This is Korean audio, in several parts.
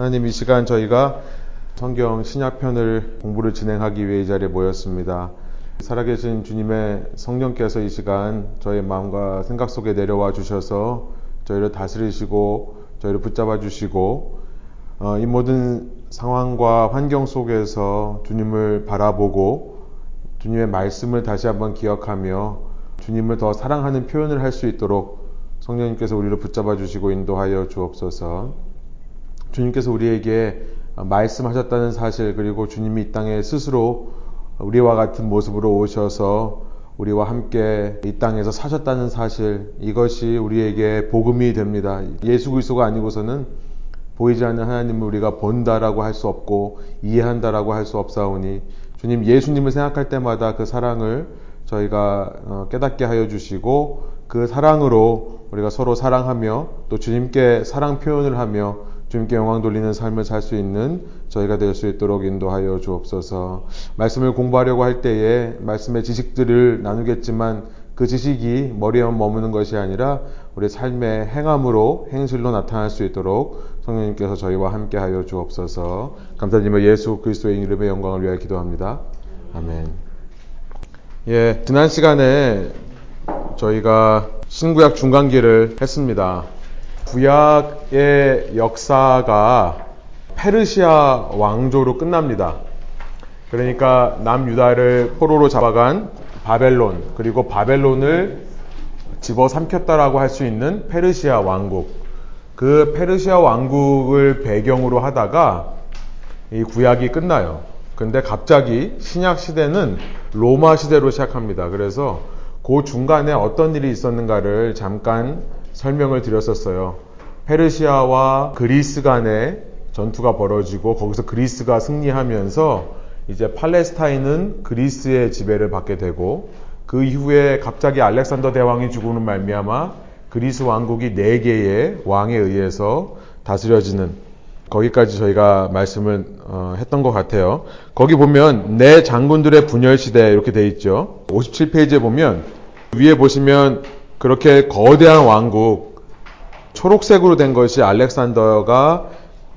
하나님 이 시간 저희가 성경 신약편을 공부를 진행하기 위해 이 자리에 모였습니다. 살아계신 주님의 성령께서 이 시간 저희 마음과 생각 속에 내려와 주셔서 저희를 다스리시고 저희를 붙잡아 주시고 어, 이 모든 상황과 환경 속에서 주님을 바라보고 주님의 말씀을 다시 한번 기억하며 주님을 더 사랑하는 표현을 할 수 있도록 성령님께서 우리를 붙잡아 주시고 인도하여 주옵소서. 주님께서 우리에게 말씀하셨다는 사실 그리고 주님이 이 땅에 스스로 우리와 같은 모습으로 오셔서 우리와 함께 이 땅에서 사셨다는 사실 이것이 우리에게 복음이 됩니다. 예수 그리스도가 아니고서는 보이지 않는 하나님을 우리가 본다라고 할 수 없고 이해한다라고 할 수 없사오니 주님 예수님을 생각할 때마다 그 사랑을 저희가 깨닫게 하여 주시고 그 사랑으로 우리가 서로 사랑하며 또 주님께 사랑 표현을 하며 주님께 영광 돌리는 삶을 살 수 있는 저희가 될 수 있도록 인도하여 주옵소서. 말씀을 공부하려고 할 때에 말씀의 지식들을 나누겠지만 그 지식이 머리에만 머무는 것이 아니라 우리 삶의 행함으로 행실로 나타날 수 있도록 성령님께서 저희와 함께 하여 주옵소서. 감사드리며 예수 그리스도의 이름의 영광을 위하여 기도합니다. 아멘. 예, 지난 시간에 저희가 신구약 중간기를 했습니다. 구약의 역사가 페르시아 왕조로 끝납니다. 그러니까 남유다를 포로로 잡아간 바벨론, 그리고 바벨론을 집어삼켰다라고 할 수 있는 페르시아 왕국. 그 페르시아 왕국을 배경으로 하다가 이 구약이 끝나요. 근데 갑자기 신약 시대는 로마 시대로 시작합니다. 그래서 그 중간에 어떤 일이 있었는가를 잠깐 설명을 드렸었어요. 페르시아와 그리스 간의 전투가 벌어지고 거기서 그리스가 승리하면서 이제 팔레스타인은 그리스의 지배를 받게 되고 그 이후에 갑자기 알렉산더 대왕이 죽으는 말미암아 그리스 왕국이 네 개의 왕에 의해서 다스려지는 거기까지 저희가 말씀을 어, 했던 것 같아요. 거기 보면 네 장군들의 분열 시대 이렇게 돼 있죠. 57페이지에 보면 위에 보시면 그렇게 거대한 왕국 초록색으로 된 것이 알렉산더가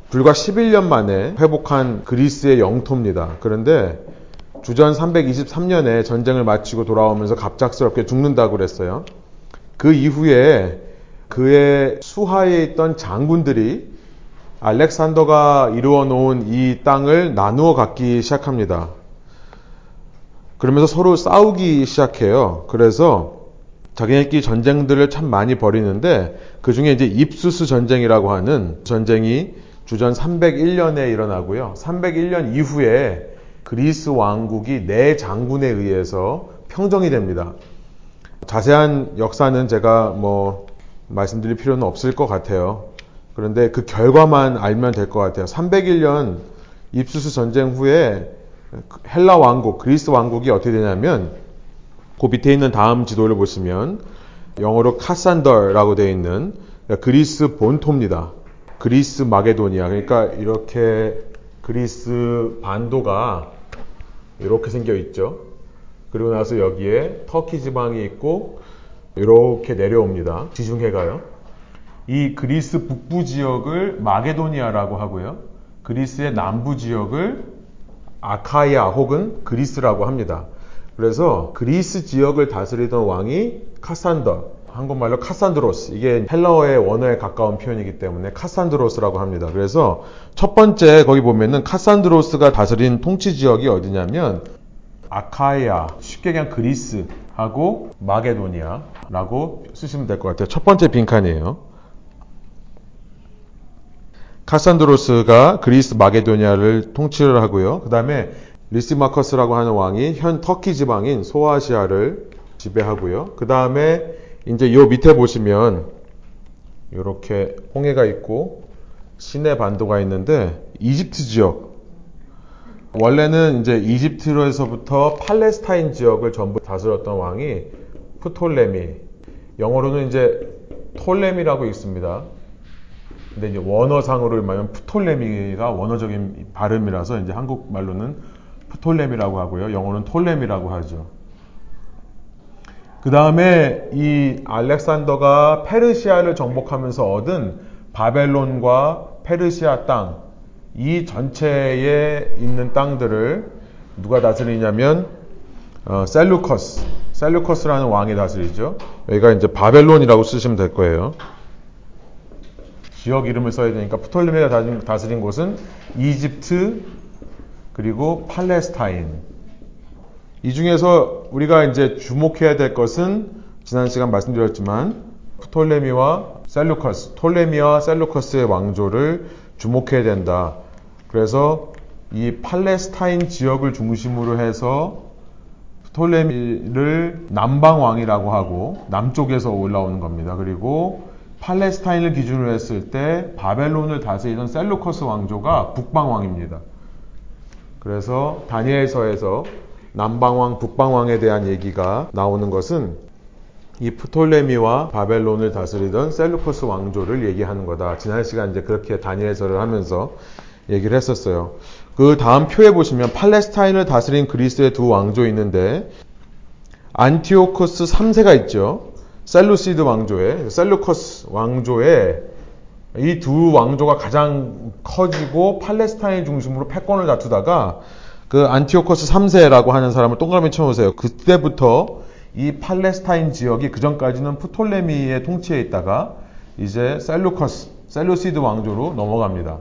불과 11년 만에 회복한 그리스의 영토입니다. 그런데 주전 323년에 전쟁을 마치고 돌아오면서 갑작스럽게 죽는다고 그랬어요. 그 이후에 그의 수하에 있던 장군들이 알렉산더가 이루어 놓은 이 땅을 나누어 갖기 시작합니다. 그러면서 서로 싸우기 시작해요. 그래서 자기네끼리 전쟁들을 참 많이 벌이는데 그 중에 이제 입수스 전쟁이라고 하는 전쟁이 주전 301년에 일어나고요. 301년 이후에 그리스 왕국이 네 장군에 의해서 평정이 됩니다. 자세한 역사는 제가 뭐 말씀드릴 필요는 없을 것 같아요. 그런데 그 결과만 알면 될 것 같아요. 301년 입수스 전쟁 후에 헬라 왕국, 그리스 왕국이 어떻게 되냐면 그 밑에 있는 다음 지도를 보시면 영어로 카산더라고 되어 있는 그리스 본토입니다. 그리스 마게도니아. 그러니까 이렇게 그리스 반도가 이렇게 생겨 있죠. 그리고 나서 여기에 터키 지방이 있고 이렇게 내려옵니다. 지중해가요. 이 그리스 북부 지역을 마게도니아라고 하고요. 그리스의 남부 지역을 아카이아 혹은 그리스라고 합니다. 그래서 그리스 지역을 다스리던 왕이 카산더, 한국말로 카산드로스. 이게 헬라어의 원어에 가까운 표현이기 때문에 카산드로스라고 합니다. 그래서 첫 번째 거기 보면은 카산드로스가 다스린 통치 지역이 어디냐면 아카이아, 쉽게 그냥 그리스하고 마게도니아라고 쓰시면 될 것 같아요. 첫 번째 빈칸이에요. 카산드로스가 그리스 마게도니아를 통치를 하고요. 그 다음에 리시마커스라고 하는 왕이 현 터키 지방인 소아시아를 지배하고요. 그 다음에 이제 요 밑에 보시면 이렇게 홍해가 있고 시내 반도가 있는데 이집트 지역 원래는 이제 이집트로에서부터 팔레스타인 지역을 전부 다스렸던 왕이 프톨레미 영어로는 이제 톨레미라고 있습니다. 근데 이제 원어상으로 말하면 프톨레미가 원어적인 발음이라서 이제 한국말로는 프톨레미라고 하고요. 영어는 톨레미라고 하죠. 그 다음에 이 알렉산더가 페르시아를 정복하면서 얻은 바벨론과 페르시아 땅, 이 전체에 있는 땅들을 누가 다스리냐면 어, 셀루커스, 셀루커스라는 왕이 다스리죠. 여기가 이제 바벨론이라고 쓰시면 될 거예요. 지역 이름을 써야 되니까 프톨레미가 다스린, 다스린 곳은 이집트 그리고 팔레스타인. 이 중에서 우리가 이제 주목해야 될 것은 지난 시간 말씀드렸지만 프톨레미와 셀루커스, 톨레미와 셀루커스의 왕조를 주목해야 된다. 그래서 이 팔레스타인 지역을 중심으로 해서 프톨레미를 남방 왕이라고 하고 남쪽에서 올라오는 겁니다. 그리고 팔레스타인을 기준으로 했을 때 바벨론을 다스리던 셀루커스 왕조가 북방 왕입니다. 그래서 다니엘서에서 남방왕, 북방왕에 대한 얘기가 나오는 것은 이 프톨레미와 바벨론을 다스리던 셀루커스 왕조를 얘기하는 거다. 지난 시간 이제 그렇게 다니엘서를 하면서 얘기를 했었어요. 그 다음 표에 보시면 팔레스타인을 다스린 그리스의 두 왕조 있는데 안티오코스 3세가 있죠. 셀루시드 왕조에 셀루커스 왕조에 이 두 왕조가 가장 커지고 팔레스타인 중심으로 패권을 다투다가 그 안티오코스 3세라고 하는 사람을 동그라미 쳐보세요. 그때부터 이 팔레스타인 지역이 그 전까지는 프톨레미의 통치에 있다가 이제 셀루커스, 셀루시드 왕조로 넘어갑니다.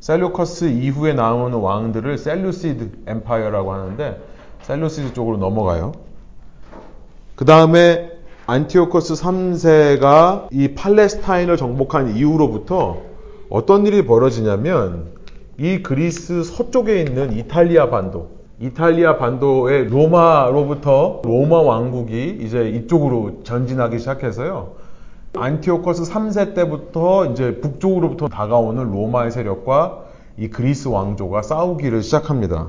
셀루커스 이후에 나오는 왕들을 Seleucid Empire라고 하는데 셀루시드 쪽으로 넘어가요. 그 다음에 안티오코스 3세가 이 팔레스타인을 정복한 이후로부터 어떤 일이 벌어지냐면 이 그리스 서쪽에 있는 이탈리아 반도, 이탈리아 반도의 로마로부터 로마 왕국이 이제 이쪽으로 전진하기 시작해서요. 안티오코스 3세 때부터 이제 북쪽으로부터 다가오는 로마의 세력과 이 그리스 왕조가 싸우기를 시작합니다.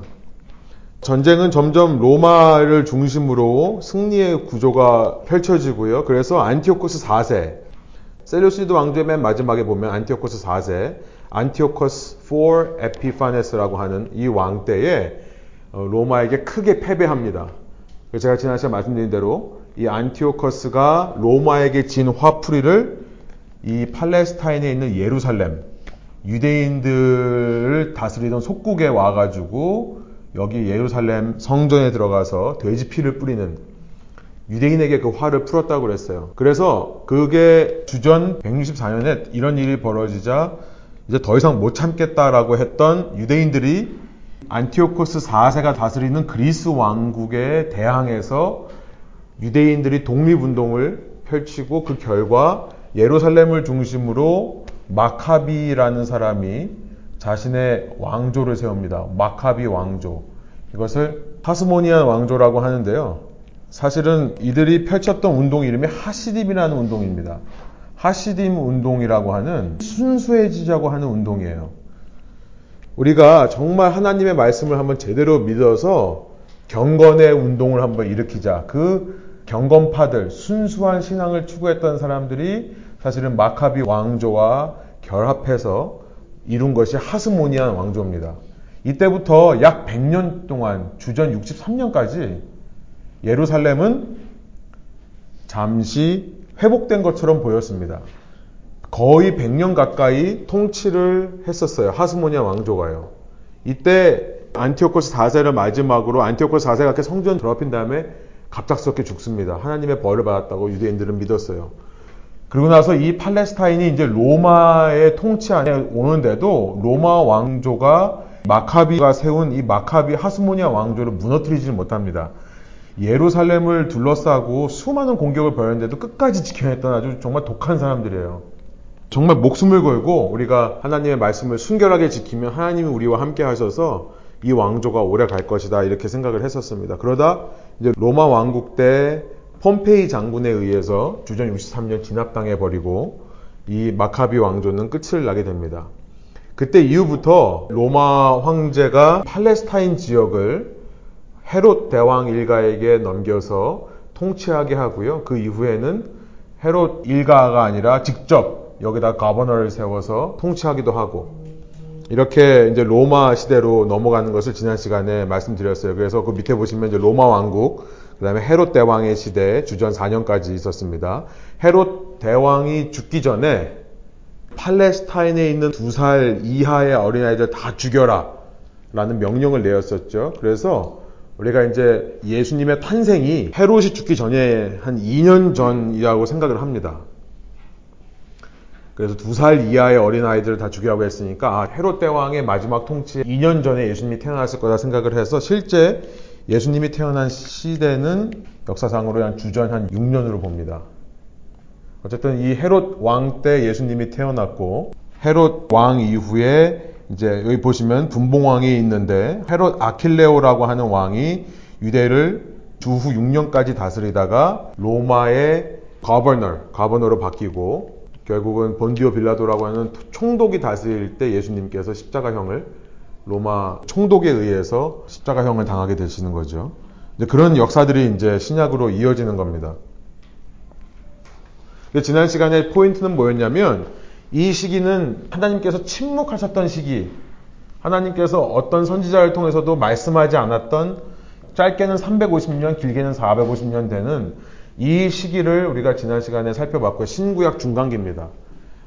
전쟁은 점점 로마를 중심으로 승리의 구조가 펼쳐지고요. 그래서 안티오코스 4세, 셀루시드 왕조의 맨 마지막에 보면 안티오코스 4세, 안티오코스 4 에피파네스라고 하는 이 왕 때에 어, 로마에게 크게 패배합니다. 제가 지난 시간에 말씀드린 대로 이 안티오커스가 로마에게 진 화풀이를 이 팔레스타인에 있는 예루살렘 유대인들을 다스리던 속국에 와가지고 여기 예루살렘 성전에 들어가서 돼지 피를 뿌리는 유대인에게 그 화를 풀었다고 그랬어요. 그래서 그게 주전 164년에 이런 일이 벌어지자 이제 더 이상 못 참겠다라고 했던 유대인들이 안티오코스 4세가 다스리는 그리스 왕국에 대항해서 유대인들이 독립운동을 펼치고 그 결과 예루살렘을 중심으로 마카비라는 사람이 자신의 왕조를 세웁니다. 마카비 왕조. 이것을 하스모니안 왕조라고 하는데요. 사실은 이들이 펼쳤던 운동 이름이 하시딤이라는 운동입니다. 하시딤 운동이라고 하는 순수해지자고 하는 운동이에요. 우리가 정말 하나님의 말씀을 한번 제대로 믿어서 경건의 운동을 한번 일으키자. 그 경건파들, 순수한 신앙을 추구했던 사람들이 사실은 마카비 왕조와 결합해서 이룬 것이 하스모니안 왕조입니다. 이때부터 약 100년 동안 주전 63년까지 예루살렘은 잠시 회복된 것처럼 보였습니다. 거의 100년 가까이 통치를 했었어요. 하스모니아 왕조가요. 이때 안티오코스 4세를 마지막으로 안티오코스 4세가 이렇게 성전 더럽힌 다음에 갑작스럽게 죽습니다. 하나님의 벌을 받았다고 유대인들은 믿었어요. 그리고 나서 이 팔레스타인이 이제 로마의 통치 안에 오는데도 로마 왕조가 마카비가 세운 이 마카비 하스모니아 왕조를 무너뜨리지 못합니다. 예루살렘을 둘러싸고 수많은 공격을 벌였는데도 끝까지 지켜냈던 아주 정말 독한 사람들이에요. 정말 목숨을 걸고 우리가 하나님의 말씀을 순결하게 지키면 하나님이 우리와 함께 하셔서 이 왕조가 오래 갈 것이다 이렇게 생각을 했었습니다. 그러다 이제 로마 왕국 때 폼페이 장군에 의해서 주전 63년 진압당해 버리고 이 마카비 왕조는 끝을 나게 됩니다. 그때 이후부터 로마 황제가 팔레스타인 지역을 헤롯 대왕 일가에게 넘겨서 통치하게 하고요. 그 이후에는 헤롯 일가가 아니라 직접 여기다 가버너를 세워서 통치하기도 하고 이렇게 이제 로마 시대로 넘어가는 것을 지난 시간에 말씀드렸어요. 그래서 그 밑에 보시면 이제 로마 왕국, 그 다음에 헤롯 대왕의 시대 주전 4년까지 있었습니다. 헤롯 대왕이 죽기 전에 팔레스타인에 있는 두 살 이하의 어린아이들 다 죽여라 라는 명령을 내었었죠. 그래서 우리가 이제 예수님의 탄생이 헤롯이 죽기 전에 한 2년 전이라고 생각을 합니다. 그래서 두 살 이하의 어린아이들을 다 죽이라고 했으니까 아, 헤롯 대왕의 마지막 통치 2년 전에 예수님이 태어났을 거다 생각을 해서 실제 예수님이 태어난 시대는 역사상으로 한 주전 한 6년으로 봅니다. 어쨌든 이 헤롯 왕 때 예수님이 태어났고 헤롯 왕 이후에 이제 여기 보시면 분봉왕이 있는데 헤롯 아킬레오라고 하는 왕이 유대를 주후 6년까지 다스리다가 로마의 거버너, 거버너로 바뀌고 결국은 본디오 빌라도라고 하는 총독이 다스릴 때 예수님께서 십자가형을 로마 총독에 의해서 십자가형을 당하게 되시는 거죠. 이제 그런 역사들이 이제 신약으로 이어지는 겁니다. 지난 시간에 포인트는 뭐였냐면 이 시기는 하나님께서 침묵하셨던 시기, 하나님께서 어떤 선지자를 통해서도 말씀하지 않았던 짧게는 350년, 길게는 450년 되는 이 시기를 우리가 지난 시간에 살펴봤고 신구약 중간기입니다.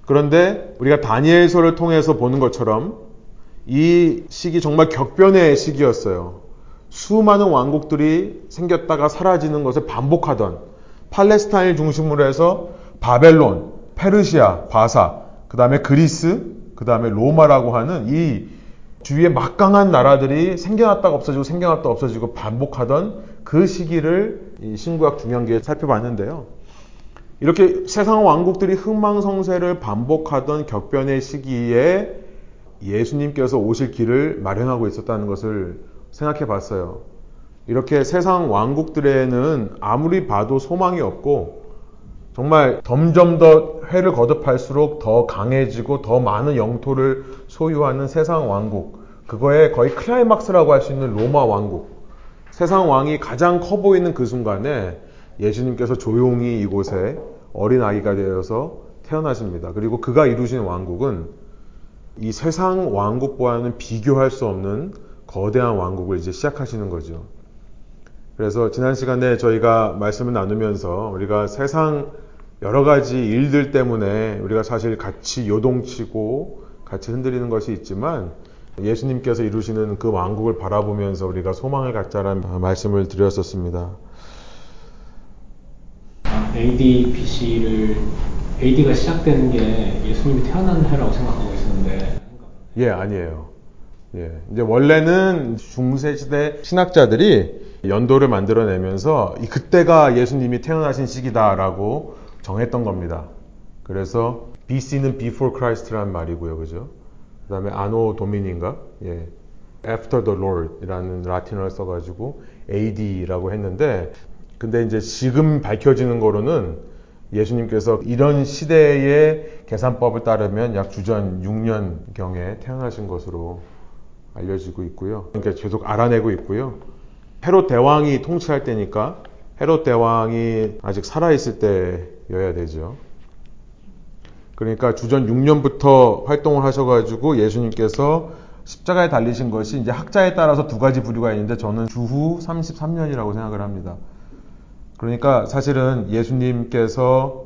그런데 우리가 다니엘서를 통해서 보는 것처럼 이 시기 정말 격변의 시기였어요. 수많은 왕국들이 생겼다가 사라지는 것을 반복하던 팔레스타인 중심으로 해서 바벨론, 페르시아, 바사, 그 다음에 그리스, 그 다음에 로마라고 하는 이 주위에 막강한 나라들이 생겨났다가 없어지고 생겨났다가 없어지고 반복하던 그 시기를 이 신구약 중앙기에 살펴봤는데요. 이렇게 세상 왕국들이 흥망성쇠를 반복하던 격변의 시기에 예수님께서 오실 길을 마련하고 있었다는 것을 생각해 봤어요. 이렇게 세상 왕국들에는 아무리 봐도 소망이 없고 정말 점점 더 회를 거듭할수록 더 강해지고 더 많은 영토를 소유하는 세상 왕국. 그거의 거의 클라이막스라고 할 수 있는 로마 왕국. 세상 왕이 가장 커 보이는 그 순간에 예수님께서 조용히 이곳에 어린 아기가 되어서 태어나십니다. 그리고 그가 이루신 왕국은 이 세상 왕국과는 비교할 수 없는 거대한 왕국을 이제 시작하시는 거죠. 그래서 지난 시간에 저희가 말씀을 나누면서 우리가 세상 여러 가지 일들 때문에 우리가 사실 같이 요동치고 같이 흔들리는 것이 있지만 예수님께서 이루시는 그 왕국을 바라보면서 우리가 소망을 갖자라는 말씀을 드렸었습니다. AD, BC를 AD가 시작되는 게 예수님이 태어난 해라고 생각하고 예, 아니에요. 예. 이제 원래는 중세 시대 신학자들이 연도를 만들어내면서 그때가 예수님이 태어나신 시기다라고 정했던 겁니다. 그래서 BC는 Before Christ라는 말이고요. 그죠? 그 다음에 아노 도미니인가? 예. After the Lord이라는 라틴어를 써가지고 AD라고 했는데, 근데 이제 지금 밝혀지는 거로는 예수님께서 이런 시대의 계산법을 따르면 약 주전 6년경에 태어나신 것으로 알려지고 있고요. 그러니까 계속 알아내고 있고요. 헤롯 대왕이 통치할 때니까 헤롯 대왕이 아직 살아있을 때여야 되죠. 그러니까 주전 6년부터 활동을 하셔가지고 예수님께서 십자가에 달리신 것이 이제 학자에 따라서 두 가지 부류가 있는데 저는 주후 33년이라고 생각을 합니다. 그러니까 사실은 예수님께서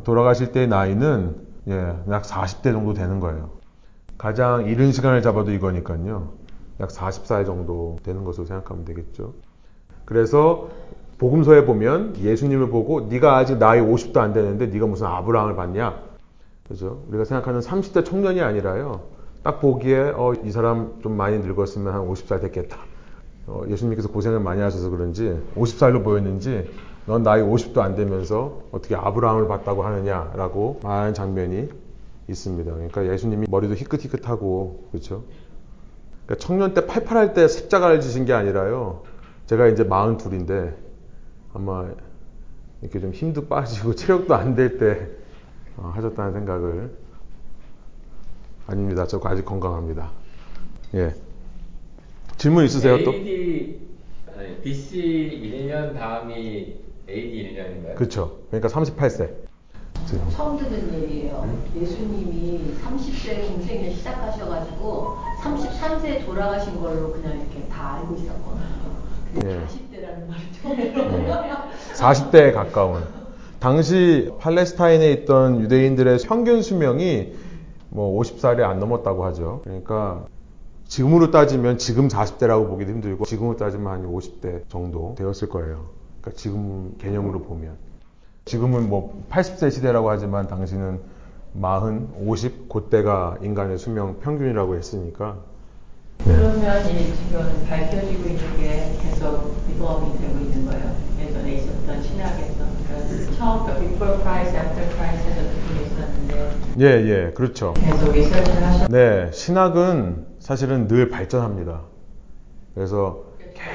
돌아가실 때의 나이는 예, 약 40대 정도 되는 거예요. 가장 이른 시간을 잡아도 이거니까요. 약 40살 정도 되는 것으로 생각하면 되겠죠. 그래서 복음서에 보면 예수님을 보고 네가 아직 나이 50도 안 되는데 네가 무슨 아브라함을 봤냐? 그죠? 우리가 생각하는 30대 청년이 아니라요. 딱 보기에 어, 이 사람 좀 많이 늙었으면 한 50살 됐겠다. 어, 예수님께서 고생을 많이 하셔서 그런지 50살로 보였는지 넌 나이 50도 안 되면서 어떻게 아브라함을 봤다고 하느냐라고 말하는 장면이 있습니다. 그러니까 예수님이 머리도 희끗희끗하고 그렇죠. 그러니까 청년 때 팔팔할 때 십자가를 지신 게 아니라요. 제가 이제 42인데 아마 이렇게 좀 힘도 빠지고 체력도 안 될때 어, 하셨다는 생각을 아닙니다. 저 아직 건강합니다. 예. 질문 있으세요 AD, 또? 아니, BC 1년 다음이 AD 1년인가요? 그렇죠. 그러니까 38세. 처음 듣는 얘기예요. 예수님이 30대 공생을 시작하셔가지고 33세에 돌아가신 걸로 그냥 이렇게 다 알고 있었거든요. 예. 40대라는 말을 처음 들어요. 40대에 가까운. 당시 팔레스타인에 있던 유대인들의 평균 수명이 뭐 50살이 안 넘었다고 하죠. 그러니까 지금으로 따지면 지금 40대라고 보기도 힘들고 지금으로 따지면 한 50대 정도 되었을 거예요. 그러니까 지금 개념으로 보면 지금은 뭐 80세 시대라고 하지만 당시는 40, 50 그때가 인간의 수명 평균이라고 했으니까 그러면 이 지금 밝혀지고 있는 게 계속 리버빙 되고 있는 거예요. 예전에 있었던 신학에서. 그러니까 처음부터 before Christ, after Christ에서 그게 있었는데 예, 예, 그렇죠. 계속 리서치를 하셨 네, 신학은 사실은 늘 발전합니다. 그래서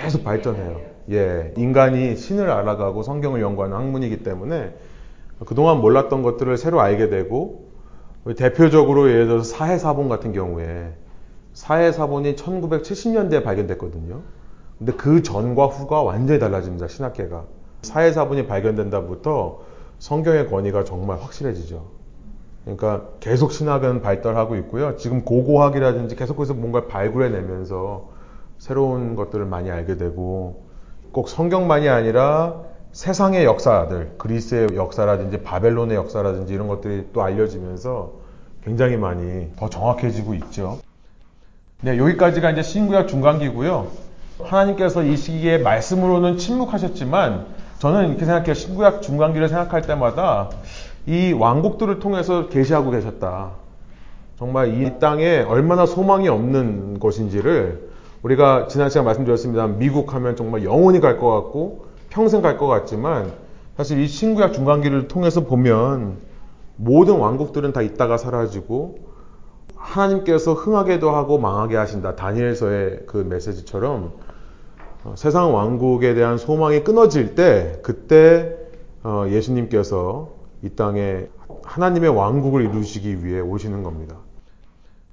계속 발전해요. 예, 인간이 신을 알아가고 성경을 연구하는 학문이기 때문에 그동안 몰랐던 것들을 새로 알게 되고 대표적으로 예를 들어서 사해사본 같은 경우에 사해사본이 1970년대에 발견됐거든요. 근데 그 전과 후가 완전히 달라집니다. 신학계가. 사해사본이 발견된다부터 성경의 권위가 정말 확실해지죠. 그러니까 계속 신학은 발달하고 있고요. 지금 고고학이라든지 계속해서 뭔가를 발굴해내면서 새로운 것들을 많이 알게 되고 꼭 성경만이 아니라 세상의 역사들, 그리스의 역사라든지 바벨론의 역사라든지 이런 것들이 또 알려지면서 굉장히 많이 더 정확해지고 있죠. 네, 여기까지가 이제 신구약 중간기고요. 하나님께서 이 시기에 말씀으로는 침묵하셨지만 저는 이렇게 생각해요. 신구약 중간기를 생각할 때마다 이 왕국들을 통해서 계시하고 계셨다. 정말 이 땅에 얼마나 소망이 없는 것인지를 우리가 지난 시간 말씀드렸습니다. 미국 하면 정말 영원히 갈 것 같고 평생 갈 것 같지만 사실 이 신구약 중간기를 통해서 보면 모든 왕국들은 다 있다가 사라지고 하나님께서 흥하게도 하고 망하게 하신다. 다니엘서의 그 메시지처럼 어, 세상 왕국에 대한 소망이 끊어질 때 그때 어, 예수님께서 이 땅에 하나님의 왕국을 이루시기 위해 오시는 겁니다.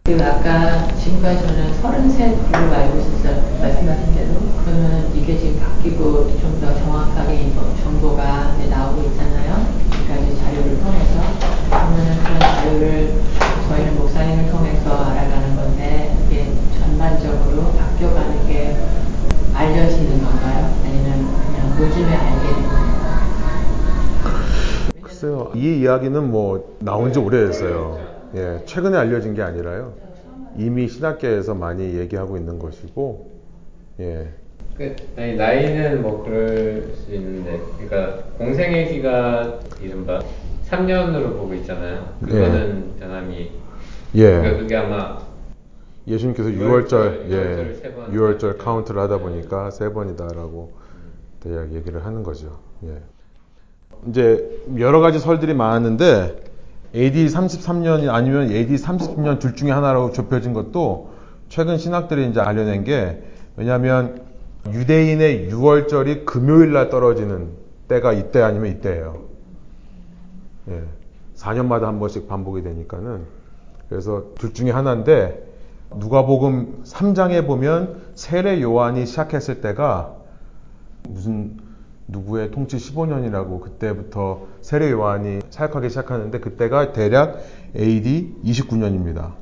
그리고 아까 지금까지 저는 33으로 알고 있었어요. 말씀하신 대로. 그러면 이게 지금 바뀌고 좀 더 정확하게 정보가 나오고 있잖아요. 지금까지 자료를 통해서. 그러면 그런 자료를 저희는 목사님을 통해서 알아가는 건데 이게 전반적으로 바뀌어가는 게 알려지는 건가요? 아니면 그냥 요즘에 알게 된 건가요? 글쎄요, 이 이야기는 뭐 나온 지 오래됐어요. 예, 최근에 알려진 게 아니라요. 이미 신학계에서 많이 얘기하고 있는 것이고, 예, 그, 아니, 나이는 뭐 그럴 수 있는데, 그러니까 공생의 기가 이른바 3년으로 보고 있잖아요. 그거는 변함이. 그러니까 예. 그게 아마 예수님께서 유월절, 6월절, 유월절을 세 예, 번 6월절 카운트를 하다 보니까 세 번이다라고 대략 얘기를 하는 거죠. 예. 이제 여러 가지 설들이 많았는데 AD 33년 아니면 AD 30년 둘 중에 하나라고 좁혀진 것도 최근 신학들이 이제 알려낸 게 왜냐하면 유대인의 6월절이 금요일 날 떨어지는 때가 이때 아니면 이때예요. 예. 4년마다 한 번씩 반복이 되니까는 그래서 둘 중에 하나인데 누가복음 3장에 보면 세례 요한이 시작했을 때가 무슨 누구의 통치 15년이라고 그때부터 세례 요한이 사역하기 시작하는데 그때가 대략 AD 29년입니다.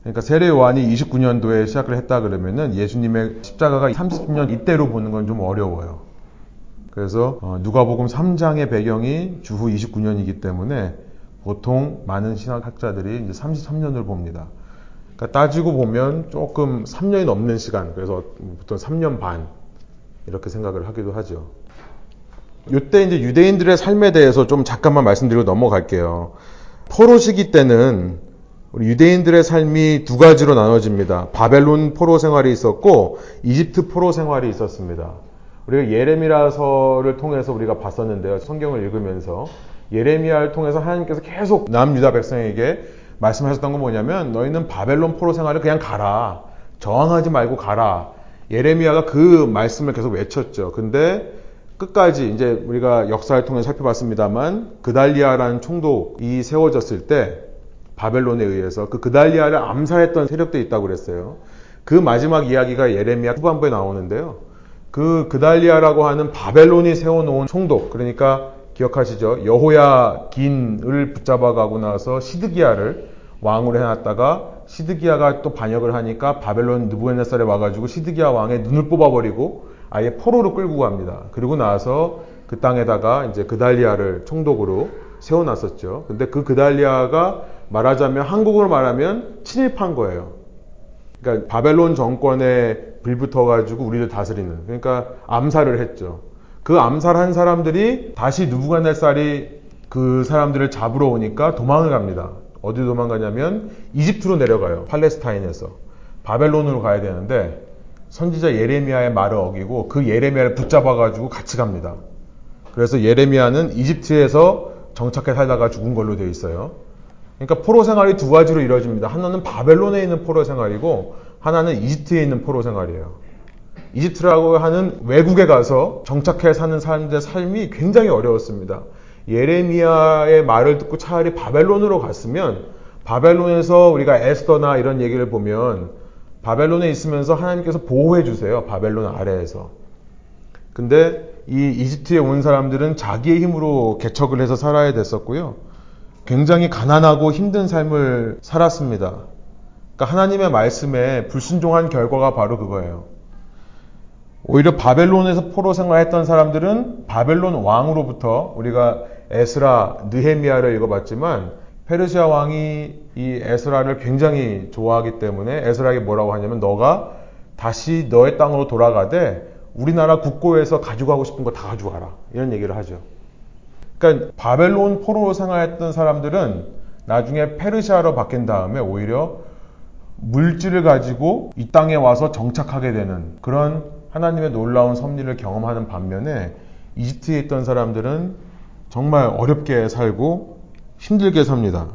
그러니까 세례 요한이 29년도에 시작을 했다 그러면은 예수님의 십자가가 30년 이때로 보는 건 좀 어려워요. 그래서 어, 누가복음 3장의 배경이 주후 29년이기 때문에 보통 많은 신학학자들이 이제 33년을 봅니다. 그러니까 따지고 보면 조금 3년이 넘는 시간, 그래서 보통 3년 반 이렇게 생각을 하기도 하죠. 이때 이제 유대인들의 삶에 대해서 좀 잠깐만 말씀드리고 넘어갈게요. 포로 시기 때는 우리 유대인들의 삶이 두 가지로 나눠집니다. 바벨론 포로 생활이 있었고 이집트 포로 생활이 있었습니다. 우리가 예레미야서를 통해서 우리가 봤었는데요. 성경을 읽으면서 예레미야를 통해서 하나님께서 계속 남유다 백성에게 말씀하셨던 건 뭐냐면 너희는 바벨론 포로 생활을 그냥 가라. 저항하지 말고 가라. 예레미야가 그 말씀을 계속 외쳤죠. 근데 끝까지 이제 우리가 역사를 통해 살펴봤습니다만 그달리아라는 총독이 세워졌을 때 바벨론에 의해서 그 그달리아를 암살했던 세력도 있다고 그랬어요. 그 마지막 이야기가 예레미야 후반부에 나오는데요. 그 그달리아라고 하는 바벨론이 세워놓은 총독 그러니까 기억하시죠? 여호야 긴을 붙잡아가고 나서 시드기야를 왕으로 해놨다가 시드기야가 또 반역을 하니까 바벨론 느부갓네살에 와가지고 시드기야 왕의 눈을 뽑아버리고 아예 포로로 끌고 갑니다. 그리고 나서 그 땅에다가 이제 그달리아를 총독으로 세워놨었죠. 근데 그 그달리아가 말하자면 한국으로 말하면 친일판 거예요. 그러니까 바벨론 정권에 불붙어 가지고 우리를 다스리는 그러니까 암살을 했죠. 그 암살한 사람들이 다시 누부갓네살이 그 사람들을 잡으러 오니까 도망을 갑니다. 어디 도망가냐면 이집트로 내려가요. 팔레스타인에서 바벨론으로 가야 되는데 선지자 예레미야의 말을 어기고 그 예레미야를 붙잡아가지고 같이 갑니다. 그래서 예레미야는 이집트에서 정착해 살다가 죽은 걸로 되어 있어요. 그러니까 포로 생활이 두 가지로 이루어집니다. 하나는 바벨론에 있는 포로 생활이고 하나는 이집트에 있는 포로 생활이에요. 이집트라고 하는 외국에 가서 정착해 사는 사람들의 삶이 굉장히 어려웠습니다. 예레미야의 말을 듣고 차라리 바벨론으로 갔으면 바벨론에서 우리가 에스더나 이런 얘기를 보면 바벨론에 있으면서 하나님께서 보호해 주세요. 바벨론 아래에서. 근데 이 이집트에 온 사람들은 자기의 힘으로 개척을 해서 살아야 됐었고요. 굉장히 가난하고 힘든 삶을 살았습니다. 그러니까 하나님의 말씀에 불순종한 결과가 바로 그거예요. 오히려 바벨론에서 포로 생활했던 사람들은 바벨론 왕으로부터 우리가 에스라, 느헤미야를 읽어봤지만 페르시아 왕이 이 에스라를 굉장히 좋아하기 때문에 에스라에게 뭐라고 하냐면 너가 다시 너의 땅으로 돌아가되 우리나라 국고에서 가져가고 싶은 거 다 가져가라 이런 얘기를 하죠. 그러니까 바벨론 포로로 생활했던 사람들은 나중에 페르시아로 바뀐 다음에 오히려 물질을 가지고 이 땅에 와서 정착하게 되는 그런 하나님의 놀라운 섭리를 경험하는 반면에 이집트에 있던 사람들은 정말 어렵게 살고 힘들게 삽니다.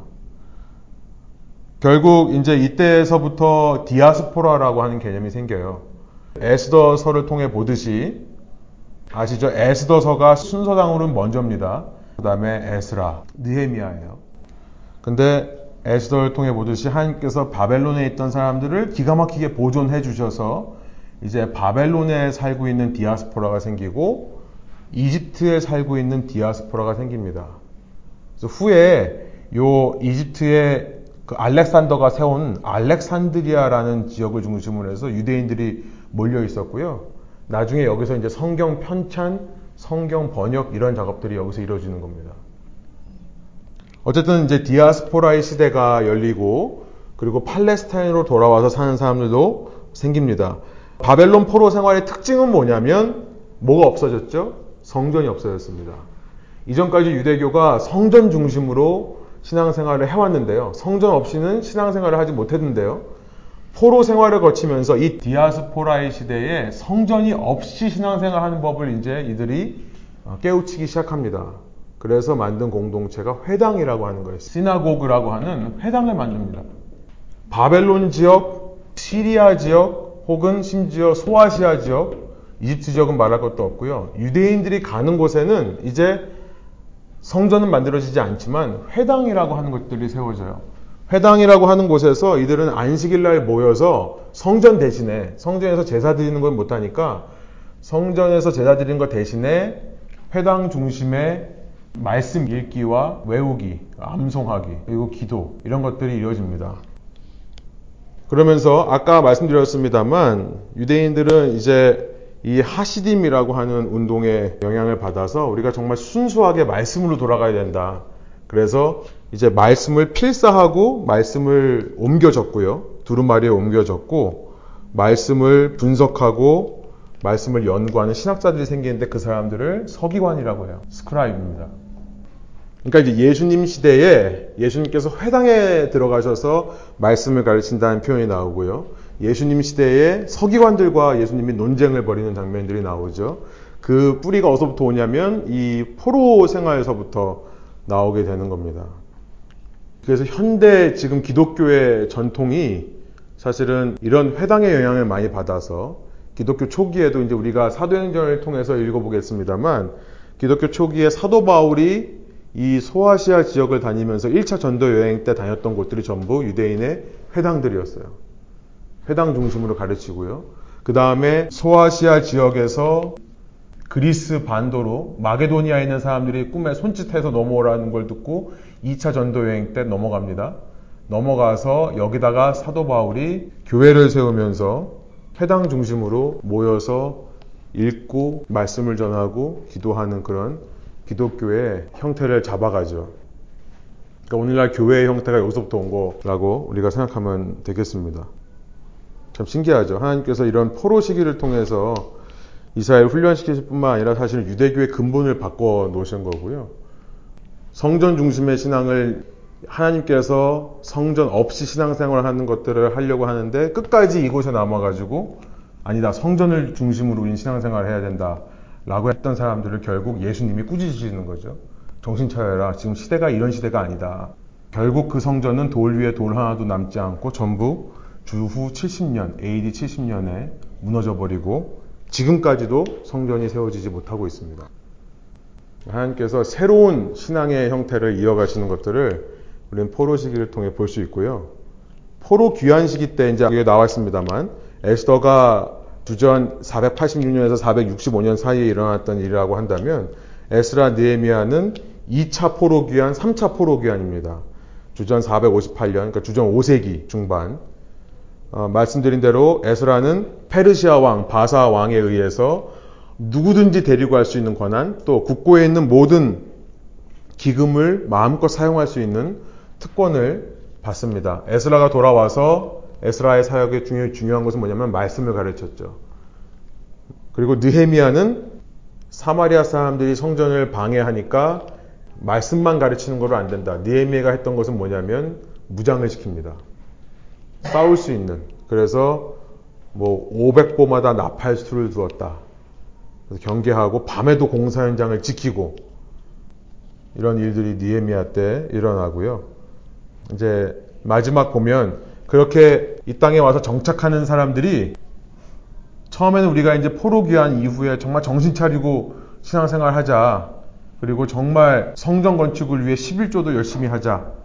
결국 이제 이때에서부터 디아스포라라고 하는 개념이 생겨요. 에스더서를 통해 보듯이 아시죠? 에스더서가 순서당으로는 먼저입니다. 그 다음에 에스라, 느헤미야예요. 근데 에스더를 통해 보듯이 하나님께서 바벨론에 있던 사람들을 기가 막히게 보존해 주셔서 이제 바벨론에 살고 있는 디아스포라가 생기고 이집트에 살고 있는 디아스포라가 생깁니다. 그래서 후에 요 이집트의 그 알렉산더가 세운 알렉산드리아라는 지역을 중심으로 해서 유대인들이 몰려 있었고요. 나중에 여기서 이제 성경 편찬, 성경 번역 이런 작업들이 여기서 이루어지는 겁니다. 어쨌든 이제 디아스포라의 시대가 열리고 그리고 팔레스타인으로 돌아와서 사는 사람들도 생깁니다. 바벨론 포로 생활의 특징은 뭐냐면 뭐가 없어졌죠? 성전이 없어졌습니다. 이전까지 유대교가 성전 중심으로 신앙생활을 해왔는데요. 성전 없이는 신앙생활을 하지 못했는데요. 포로 생활을 거치면서 이 디아스포라의 시대에 성전이 없이 신앙생활 하는 법을 이제 이들이 어, 깨우치기 시작합니다. 그래서 만든 공동체가 회당이라고 하는 거예요. 시나고그라고 하는 회당을 만듭니다. 바벨론 지역, 시리아 지역, 혹은 심지어 소아시아 지역, 이집트 지역은 말할 것도 없고요. 유대인들이 가는 곳에는 이제 성전은 만들어지지 않지만 회당이라고 하는 것들이 세워져요. 회당이라고 하는 곳에서 이들은 안식일 날 모여서 성전 대신에 성전에서 제사 드리는 건 못하니까 성전에서 제사 드리는 것 대신에 회당 중심에 말씀 읽기와 외우기, 암송하기, 그리고 기도 이런 것들이 이루어집니다. 그러면서 아까 말씀드렸습니다만 유대인들은 이제 이 하시딤이라고 하는 운동에 영향을 받아서 우리가 정말 순수하게 말씀으로 돌아가야 된다. 그래서 이제 말씀을 필사하고 말씀을 옮겨 적고요. 두루마리에 옮겨 적고 말씀을 분석하고 말씀을 연구하는 신학자들이 생기는데 그 사람들을 서기관이라고 해요. 스크라이브입니다. 그러니까 이제 예수님 시대에 예수님께서 회당에 들어가셔서 말씀을 가르친다는 표현이 나오고요. 예수님 시대에 서기관들과 예수님이 논쟁을 벌이는 장면들이 나오죠. 그 뿌리가 어디서부터 오냐면 이 포로 생활에서부터 나오게 되는 겁니다. 그래서 현대 지금 기독교의 전통이 사실은 이런 회당의 영향을 많이 받아서 기독교 초기에도 이제 우리가 사도행전을 통해서 읽어보겠습니다만 기독교 초기에 사도 바울이 이 소아시아 지역을 다니면서 1차 전도 여행 때 다녔던 곳들이 전부 유대인의 회당들이었어요. 회당 중심으로 가르치고요. 그 다음에 소아시아 지역에서 그리스 반도로 마게도니아에 있는 사람들이 꿈에 손짓해서 넘어오라는 걸 듣고 2차 전도 여행 때 넘어갑니다. 넘어가서 여기다가 사도 바울이 교회를 세우면서 회당 중심으로 모여서 읽고 말씀을 전하고 기도하는 그런 기독교의 형태를 잡아가죠. 그러니까 오늘날 교회의 형태가 여기서부터 온 거라고 우리가 생각하면 되겠습니다. 참 신기하죠. 하나님께서 이런 포로 시기를 통해서 이스라엘 훈련시키실 뿐만 아니라 사실 유대교의 근본을 바꿔 놓으신 거고요. 성전 중심의 신앙을 하나님께서 성전 없이 신앙생활을 하는 것들을 하려고 하는데 끝까지 이곳에 남아가지고 아니다 성전을 중심으로 우린 신앙생활을 해야 된다 라고 했던 사람들을 결국 예수님이 꾸짖으시는 거죠. 정신 차려라. 지금 시대가 이런 시대가 아니다. 결국 그 성전은 돌 위에 돌 하나도 남지 않고 전부 주후 70년, AD 70년에 무너져 버리고 지금까지도 성전이 세워지지 못하고 있습니다. 하나님께서 새로운 신앙의 형태를 이어가시는 것들을 우리는 포로 시기를 통해 볼 수 있고요. 포로 귀환 시기 때 이제 여기 나와 있습니다만 에스더가 주전 486년에서 465년 사이에 일어났던 일이라고 한다면 에스라 느에미아는 2차 포로 귀환, 3차 포로 귀환입니다. 주전 458년, 그러니까 주전 5세기 중반. 어, 말씀드린 대로 에스라는 페르시아 왕, 바사 왕에 의해서 누구든지 데리고 갈 수 있는 권한, 또 국고에 있는 모든 기금을 마음껏 사용할 수 있는 특권을 받습니다. 에스라가 돌아와서 에스라의 사역의 중요, 중요한 것은 뭐냐면 말씀을 가르쳤죠. 그리고 느헤미야는 사마리아 사람들이 성전을 방해하니까 말씀만 가르치는 거로 안 된다. 느헤미야가 했던 것은 뭐냐면 무장을 시킵니다. 싸울 수 있는. 그래서 뭐 500보마다 나팔수를 두었다. 그래서 경계하고 밤에도 공사 현장을 지키고 이런 일들이 니에미아 때 일어나고요. 이제 마지막 보면 그렇게 이 땅에 와서 정착하는 사람들이 처음에는 우리가 이제 포로 귀한 이후에 정말 정신 차리고 신앙생활 하자. 그리고 정말 성전 건축을 위해 11조도 열심히 하자.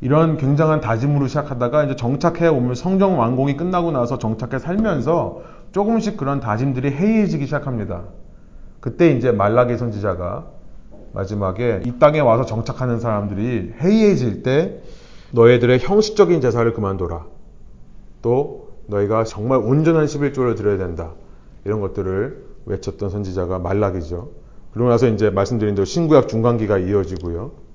이런 굉장한 다짐으로 시작하다가 이제 정착해 오면 성정 완공이 끝나고 나서 정착해 살면서 조금씩 그런 다짐들이 해이해지기 시작합니다. 그때 이제 말라기 선지자가 마지막에 이 땅에 와서 정착하는 사람들이 해이해질 때 너희들의 형식적인 제사를 그만둬라. 또 너희가 정말 온전한 11조를 드려야 된다. 이런 것들을 외쳤던 선지자가 말락이죠. 그러고 나서 이제 말씀드린 대로 신구약 중간기가 이어지고요.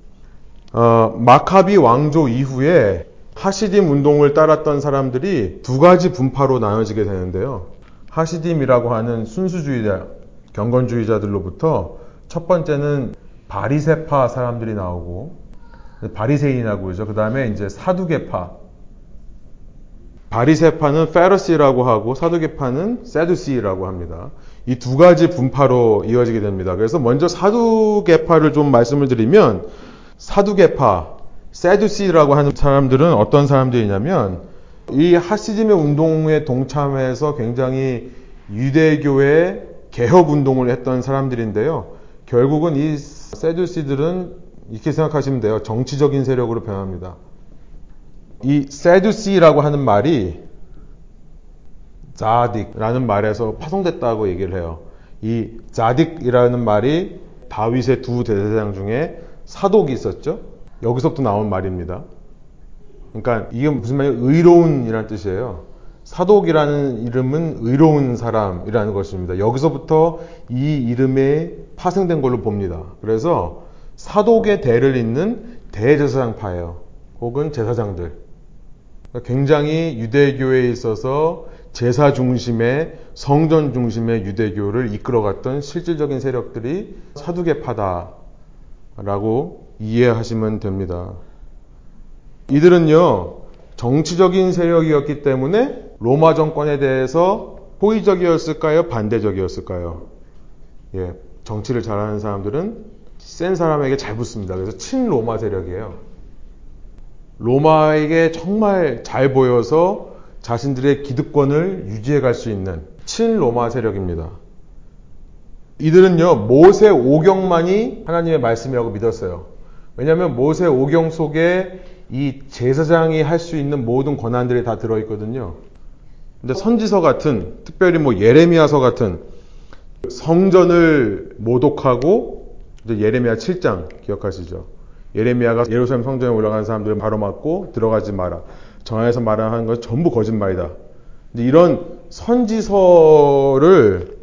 어, 마카비 왕조 이후에 하시딤 운동을 따랐던 사람들이 두 가지 분파로 나눠지게 되는데요. 하시딤이라고 하는 순수주의자, 경건주의자들로부터 첫 번째는 바리세파 사람들이 나오고 바리세인이라고 그러죠. 그 다음에 이제 사두개파. 바리세파는 페르시라고 하고 사두개파는 세두시라고 합니다. 이 두 가지 분파로 이어지게 됩니다. 그래서 먼저 사두개파를 좀 말씀을 드리면 사두개파, 세두시라고 하는 사람들은 어떤 사람들이냐면 이 하시즘의 운동에 동참해서 굉장히 유대교의 개혁 운동을 했던 사람들인데요. 결국은 이 세두시들은 이렇게 생각하시면 돼요. 정치적인 세력으로 변합니다. 이 세두시라고 하는 말이 자딕라는 말에서 파송됐다고 얘기를 해요. 이 자딕이라는 말이 다윗의 두 대제사장 중에 사독이 있었죠. 여기서부터 나온 말입니다. 그러니까 이게 무슨 말이에요? 의로운이라는 뜻이에요. 사독이라는 이름은 의로운 사람이라는 것입니다. 여기서부터 이 이름에 파생된 걸로 봅니다. 그래서 사독의 대를 잇는 대제사장파예요. 혹은 제사장들. 굉장히 유대교에 있어서 제사 중심의 성전 중심의 유대교를 이끌어갔던 실질적인 세력들이 사두개파다 라고 이해하시면 됩니다. 이들은요 정치적인 세력이었기 때문에 로마 정권에 대해서 호의적이었을까요? 반대적이었을까요? 예, 정치를 잘하는 사람들은 센 사람에게 잘 붙습니다. 그래서 친로마 세력이에요. 로마에게 정말 잘 보여서 자신들의 기득권을 유지해 갈 수 있는 친로마 세력입니다. 이들은요, 모세 오경만이 하나님의 말씀이라고 믿었어요. 왜냐하면 모세 오경 속에 이 제사장이 할 수 있는 모든 권한들이 다 들어있거든요. 근데 선지서 같은, 특별히 뭐 예레미야서 같은 성전을 모독하고 예레미야 7장 기억하시죠? 예레미야가 예루살렘 성전에 올라간 사람들을 바로 맞고 들어가지 마라. 정안에서 말하는 것 전부 거짓말이다. 이런 선지서를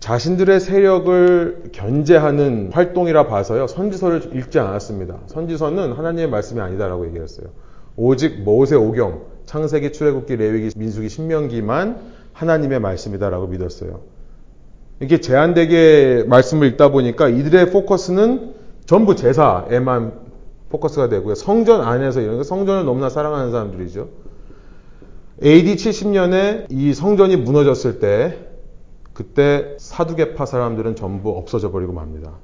자신들의 세력을 견제하는 활동이라 봐서요. 선지서를 읽지 않았습니다. 선지서는 하나님의 말씀이 아니다라고 얘기했어요. 오직 모세 오경, 창세기, 출애굽기, 레위기, 민수기, 신명기만 하나님의 말씀이다라고 믿었어요. 이렇게 제한되게 말씀을 읽다 보니까 이들의 포커스는 전부 제사에만 포커스가 되고요. 성전 안에서 이런 성전을 너무나 사랑하는 사람들이죠. AD 70년에 이 성전이 무너졌을 때 그때 사두개파 사람들은 전부 없어져 버리고 맙니다.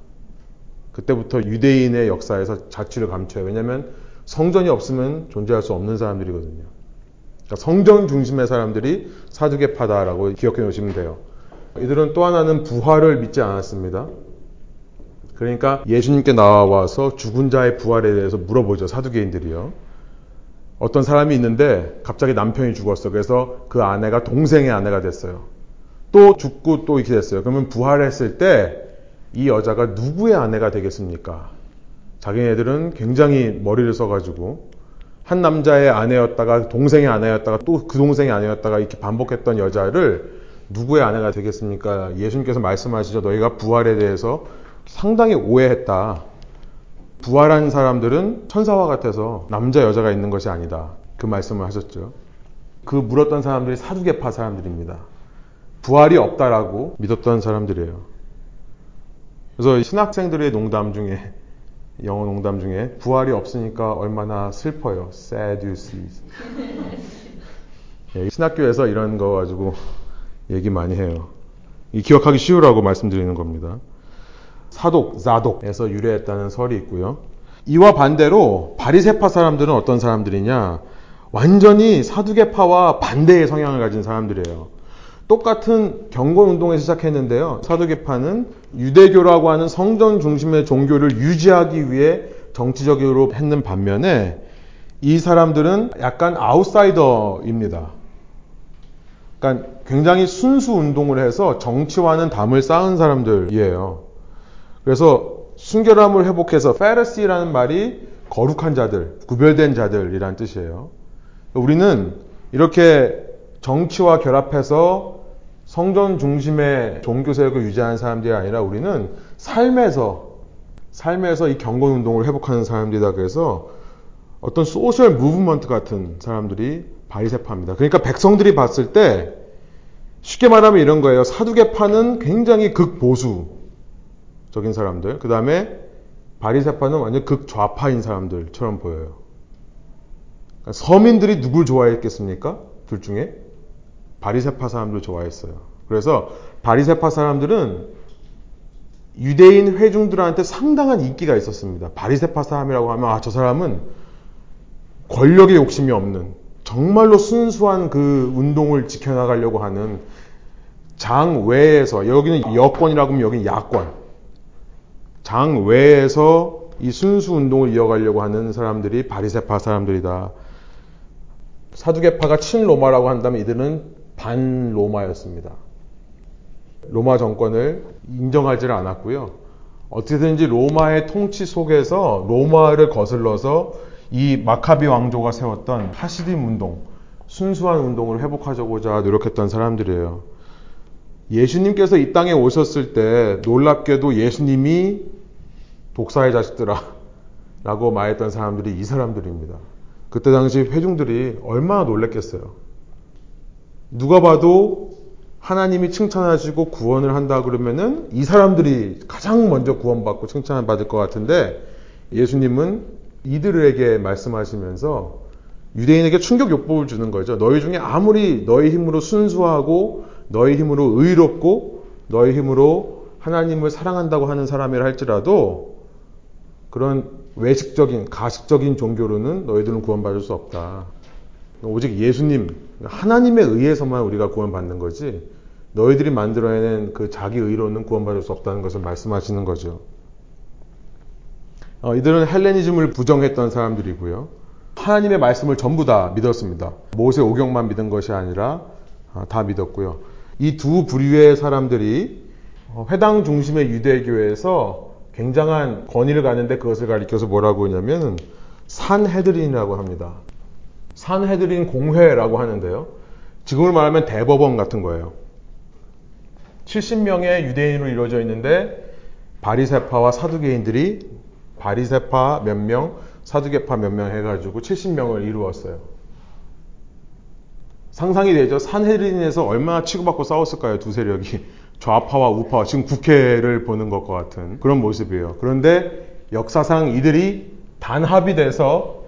그때부터 유대인의 역사에서 자취를 감춰요. 왜냐하면 성전이 없으면 존재할 수 없는 사람들이거든요. 그러니까 성전 중심의 사람들이 사두개파다라고 기억해 놓으시면 돼요. 이들은 또 하나는 부활을 믿지 않았습니다. 그러니까 예수님께 나와서 죽은 자의 부활에 대해서 물어보죠. 사두개인들이요. 어떤 사람이 있는데 갑자기 남편이 죽었어. 그래서 그 아내가 동생의 아내가 됐어요. 또 죽고 또 이렇게 됐어요. 그러면 부활했을 때 이 여자가 누구의 아내가 되겠습니까? 자기네들은 굉장히 머리를 써가지고 한 남자의 아내였다가 동생의 아내였다가 또 그 동생의 아내였다가 이렇게 반복했던 여자를 누구의 아내가 되겠습니까? 예수님께서 말씀하시죠. 너희가 부활에 대해서 상당히 오해했다. 부활한 사람들은 천사와 같아서 남자 여자가 있는 것이 아니다. 그 말씀을 하셨죠. 그 물었던 사람들이 사두개파 사람들입니다. 부활이 없다라고 믿었던 사람들이에요. 그래서 신학생들의 농담 중에 영어 농담 중에 부활이 없으니까 얼마나 슬퍼요. Sad you see. 예, 신학교에서 이런 거 가지고 얘기 많이 해요. 이 기억하기 쉬우라고 말씀드리는 겁니다. 사독, 자독에서 유래했다는 설이 있고요. 이와 반대로 바리세파 사람들은 어떤 사람들이냐? 완전히 사두개파와 반대의 성향을 가진 사람들이에요. 똑같은 경건 운동에 시작했는데요. 사두개파는 유대교라고 하는 성전 중심의 종교를 유지하기 위해 정치적으로 했는 반면에 이 사람들은 약간 아웃사이더입니다. 그러니까 굉장히 순수 운동을 해서 정치와는 담을 쌓은 사람들이에요. 그래서 순결함을 회복해서 페르시라는 말이 거룩한 자들, 구별된 자들이란 뜻이에요. 우리는 이렇게 정치와 결합해서 성전 중심의 종교 세력을 유지하는 사람들이 아니라 우리는 삶에서 삶에서 이 경건 운동을 회복하는 사람들이다 그래서 어떤 social movement 같은 사람들이 바리세파입니다. 그러니까 백성들이 봤을 때 쉽게 말하면 이런 거예요. 사두개파는 굉장히 극보수적인 사람들. 그 다음에 바리세파는 완전 극좌파인 사람들처럼 보여요. 그러니까 서민들이 누굴 좋아했겠습니까? 둘 중에 바리세파 사람들 좋아했어요. 그래서 바리세파 사람들은 유대인 회중들한테 상당한 인기가 있었습니다. 바리세파 사람이라고 하면 아 저 사람은 권력의 욕심이 없는 정말로 순수한 그 운동을 지켜나가려고 하는 장 외에서 여기는 여권이라고 하면 여기는 야권 장 외에서 이 순수 운동을 이어가려고 하는 사람들이 바리세파 사람들이다. 사두개파가 친로마라고 한다면 이들은 반로마였습니다. 로마 정권을 인정하지를 않았고요. 어떻게든지 로마의 통치 속에서 로마를 거슬러서 이 마카비 왕조가 세웠던 하시딤 운동, 순수한 운동을 회복하자고자 노력했던 사람들이에요. 예수님께서 이 땅에 오셨을 때 놀랍게도 예수님이 독사의 자식들아 라고 말했던 사람들이 이 사람들입니다. 그때 당시 회중들이 얼마나 놀랬겠어요. 누가 봐도 하나님이 칭찬하시고 구원을 한다 그러면은 이 사람들이 가장 먼저 구원받고 칭찬을 받을 것 같은데 예수님은 이들에게 말씀하시면서 유대인에게 충격 요법을 주는 거죠. 너희 중에 아무리 너희 힘으로 순수하고 너희 힘으로 의롭고 너희 힘으로 하나님을 사랑한다고 하는 사람이라 할지라도 그런 외식적인 가식적인 종교로는 너희들은 구원받을 수 없다. 오직 예수님, 하나님에 의해서만 우리가 구원받는 거지, 너희들이 만들어내는 그 자기 의로는 구원받을 수 없다는 것을 말씀하시는 거죠. 어, 이들은 헬레니즘을 부정했던 사람들이고요. 하나님의 말씀을 전부 다 믿었습니다. 모세 오경만 믿은 것이 아니라 어, 다 믿었고요. 이 두 부류의 사람들이 어, 회당 중심의 유대교에서 굉장한 권위를 가는데 그것을 가리켜서 뭐라고 하냐면 산헤드린이라고 합니다. 산헤드린 공회라고 하는데요. 지금을 말하면 대법원 같은 거예요. 70명의 유대인으로 이루어져 있는데 바리세파와 사두개인들이 바리세파 몇 명, 사두개파 몇 명 해가지고 70명을 이루었어요. 상상이 되죠? 산헤드린에서 얼마나 치고받고 싸웠을까요? 두 세력이. 좌파와 우파, 지금 국회를 보는 것과 같은 그런 모습이에요. 그런데 역사상 이들이 단합이 돼서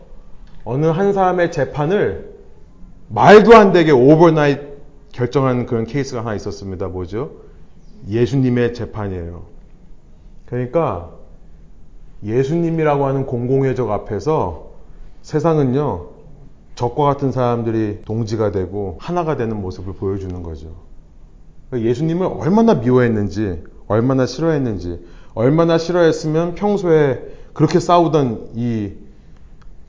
어느 한 사람의 재판을 말도 안 되게 overnight 결정한 그런 케이스가 하나 있었습니다. 뭐죠? 예수님의 재판이에요. 그러니까 예수님이라고 하는 공공의적 앞에서 세상은요, 적과 같은 사람들이 동지가 되고 하나가 되는 모습을 보여주는 거죠. 그러니까 예수님을 얼마나 미워했는지, 얼마나 싫어했는지, 얼마나 싫어했으면 평소에 그렇게 싸우던 이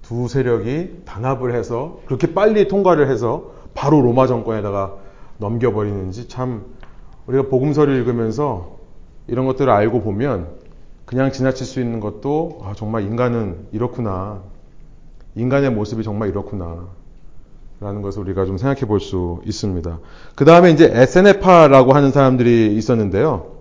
두 세력이 단합을 해서 그렇게 빨리 통과를 해서 바로 로마 정권에다가 넘겨버리는지 참 우리가 복음서를 읽으면서 이런 것들을 알고 보면 그냥 지나칠 수 있는 것도 아, 정말 인간은 이렇구나. 인간의 모습이 정말 이렇구나. 라는 것을 우리가 좀 생각해 볼 수 있습니다. 그 다음에 이제 SNF파라고 하는 사람들이 있었는데요.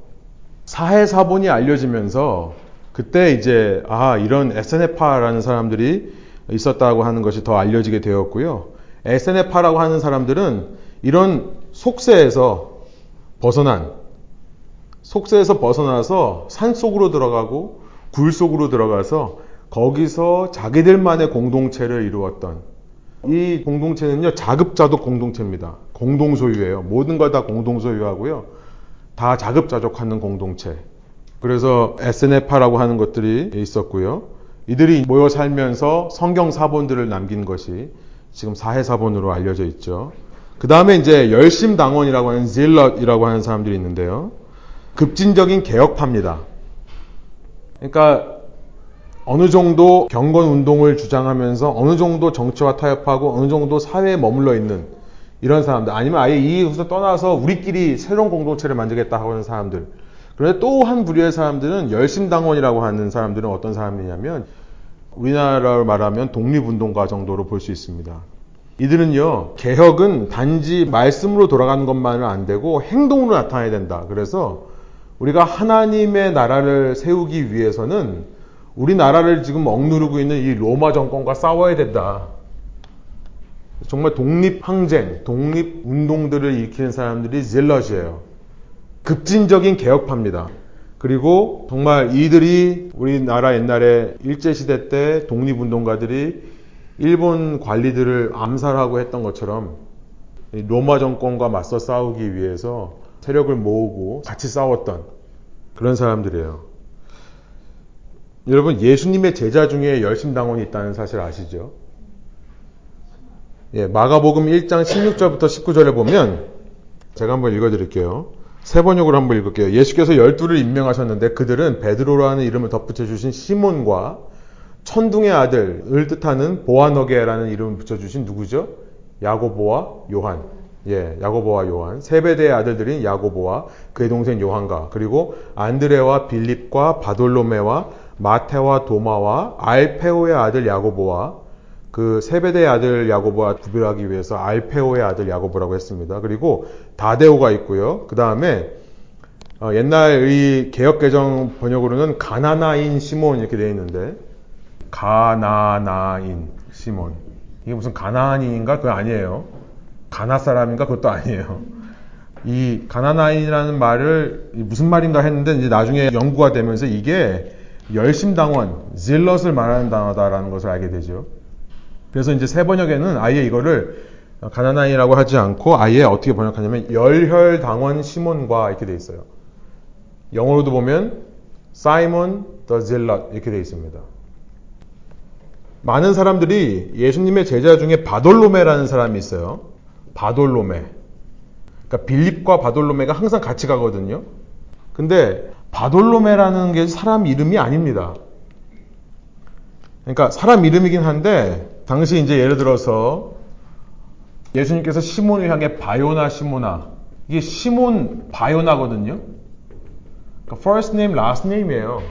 사해사본이 알려지면서 그때 이제 아 이런 SNF파라는 사람들이 있었다고 하는 것이 더 알려지게 되었고요. SNF파라고 하는 사람들은 이런 속세에서 벗어난 속세에서 벗어나서 산 속으로 들어가고 굴 속으로 들어가서 거기서 자기들만의 공동체를 이루었던 이 공동체는요 자급자족 공동체입니다. 공동 소유예요. 모든 걸 다 공동 소유하고요. 다 자급자족하는 공동체. 그래서 SNF파라고 하는 것들이 있었고요. 이들이 모여 살면서 성경 사본들을 남긴 것이 지금 사해 사본으로 알려져 있죠. 그 다음에 이제 열심 당원이라고 하는 질럿이라고 하는 사람들이 있는데요. 급진적인 개혁파입니다. 그러니까 어느 정도 경건 운동을 주장하면서 어느 정도 정치와 타협하고 어느 정도 사회에 머물러 있는 이런 사람들 아니면 아예 이곳에서 떠나서 우리끼리 새로운 공동체를 만들겠다 하는 사람들 그런데 또 한 부류의 사람들은 열심당원이라고 하는 사람들은 어떤 사람이냐면 우리나라로 말하면 독립운동가 정도로 볼 수 있습니다. 이들은요, 개혁은 단지 말씀으로 돌아가는 것만은 안 되고 행동으로 나타나야 된다. 그래서 우리가 하나님의 나라를 세우기 위해서는 우리나라를 지금 억누르고 있는 이 로마 정권과 싸워야 된다. 정말 독립항쟁, 독립운동들을 일으키는 사람들이 젤럿이에요. 급진적인 개혁파입니다. 그리고 정말 이들이 우리나라 옛날에 일제시대 때 독립운동가들이 일본 관리들을 암살하고 했던 것처럼 로마 정권과 맞서 싸우기 위해서 세력을 모으고 같이 싸웠던 그런 사람들이에요. 여러분, 예수님의 제자 중에 열심당원이 있다는 사실 아시죠? 예, 마가복음 1장 16절부터 19절에 보면 제가 한번 읽어드릴게요. 세 번역으로 한번 읽을게요. 예수께서 열두를 임명하셨는데 그들은 베드로라는 이름을 덧붙여 주신 시몬과 천둥의 아들을 뜻하는 보아너게라는 이름을 붙여 주신 누구죠? 야고보와 요한. 예, 야고보와 요한. 세베대의 아들들인 야고보와 그의 동생 요한과 그리고 안드레와 빌립과 바돌로메와 마테와 도마와 알페오의 아들 야고보와 그 세베대의 아들 야고보와 구별하기 위해서 알페오의 아들 야고보라고 했습니다. 그리고 다데오가 있고요. 그 다음에 어, 옛날 이 개혁개정 번역으로는 가나나인 시몬 이렇게 되어 있는데 가나나인 시몬 이게 무슨 가나안인가 그거 아니에요. 가나 사람인가 그것도 아니에요. 이 가나나인이라는 말을 무슨 말인가 했는데 이제 나중에 연구가 되면서 이게 열심당원, 질럿을 말하는 단어다라는 것을 알게 되죠. 그래서 이제 새 번역에는 아예 이거를 가나나인이라고 하지 않고 아예 어떻게 번역하냐면 열혈 당원 시몬과 이렇게 돼 있어요. 영어로도 보면 사이먼 더 질럿 이렇게 돼 있습니다. 많은 사람들이 예수님의 제자 중에 바돌로메라는 사람이 있어요. 바돌로메. 그러니까 빌립과 바돌로메가 항상 같이 가거든요. 근데 바돌로메라는 게 사람 이름이 아닙니다. 그러니까 사람 이름이긴 한데 당시 이제 예를 들어서 예수님께서 시몬을 향해 바요나 시모나 이게 시몬 바요나거든요. 그러니까 first name, last name이에요.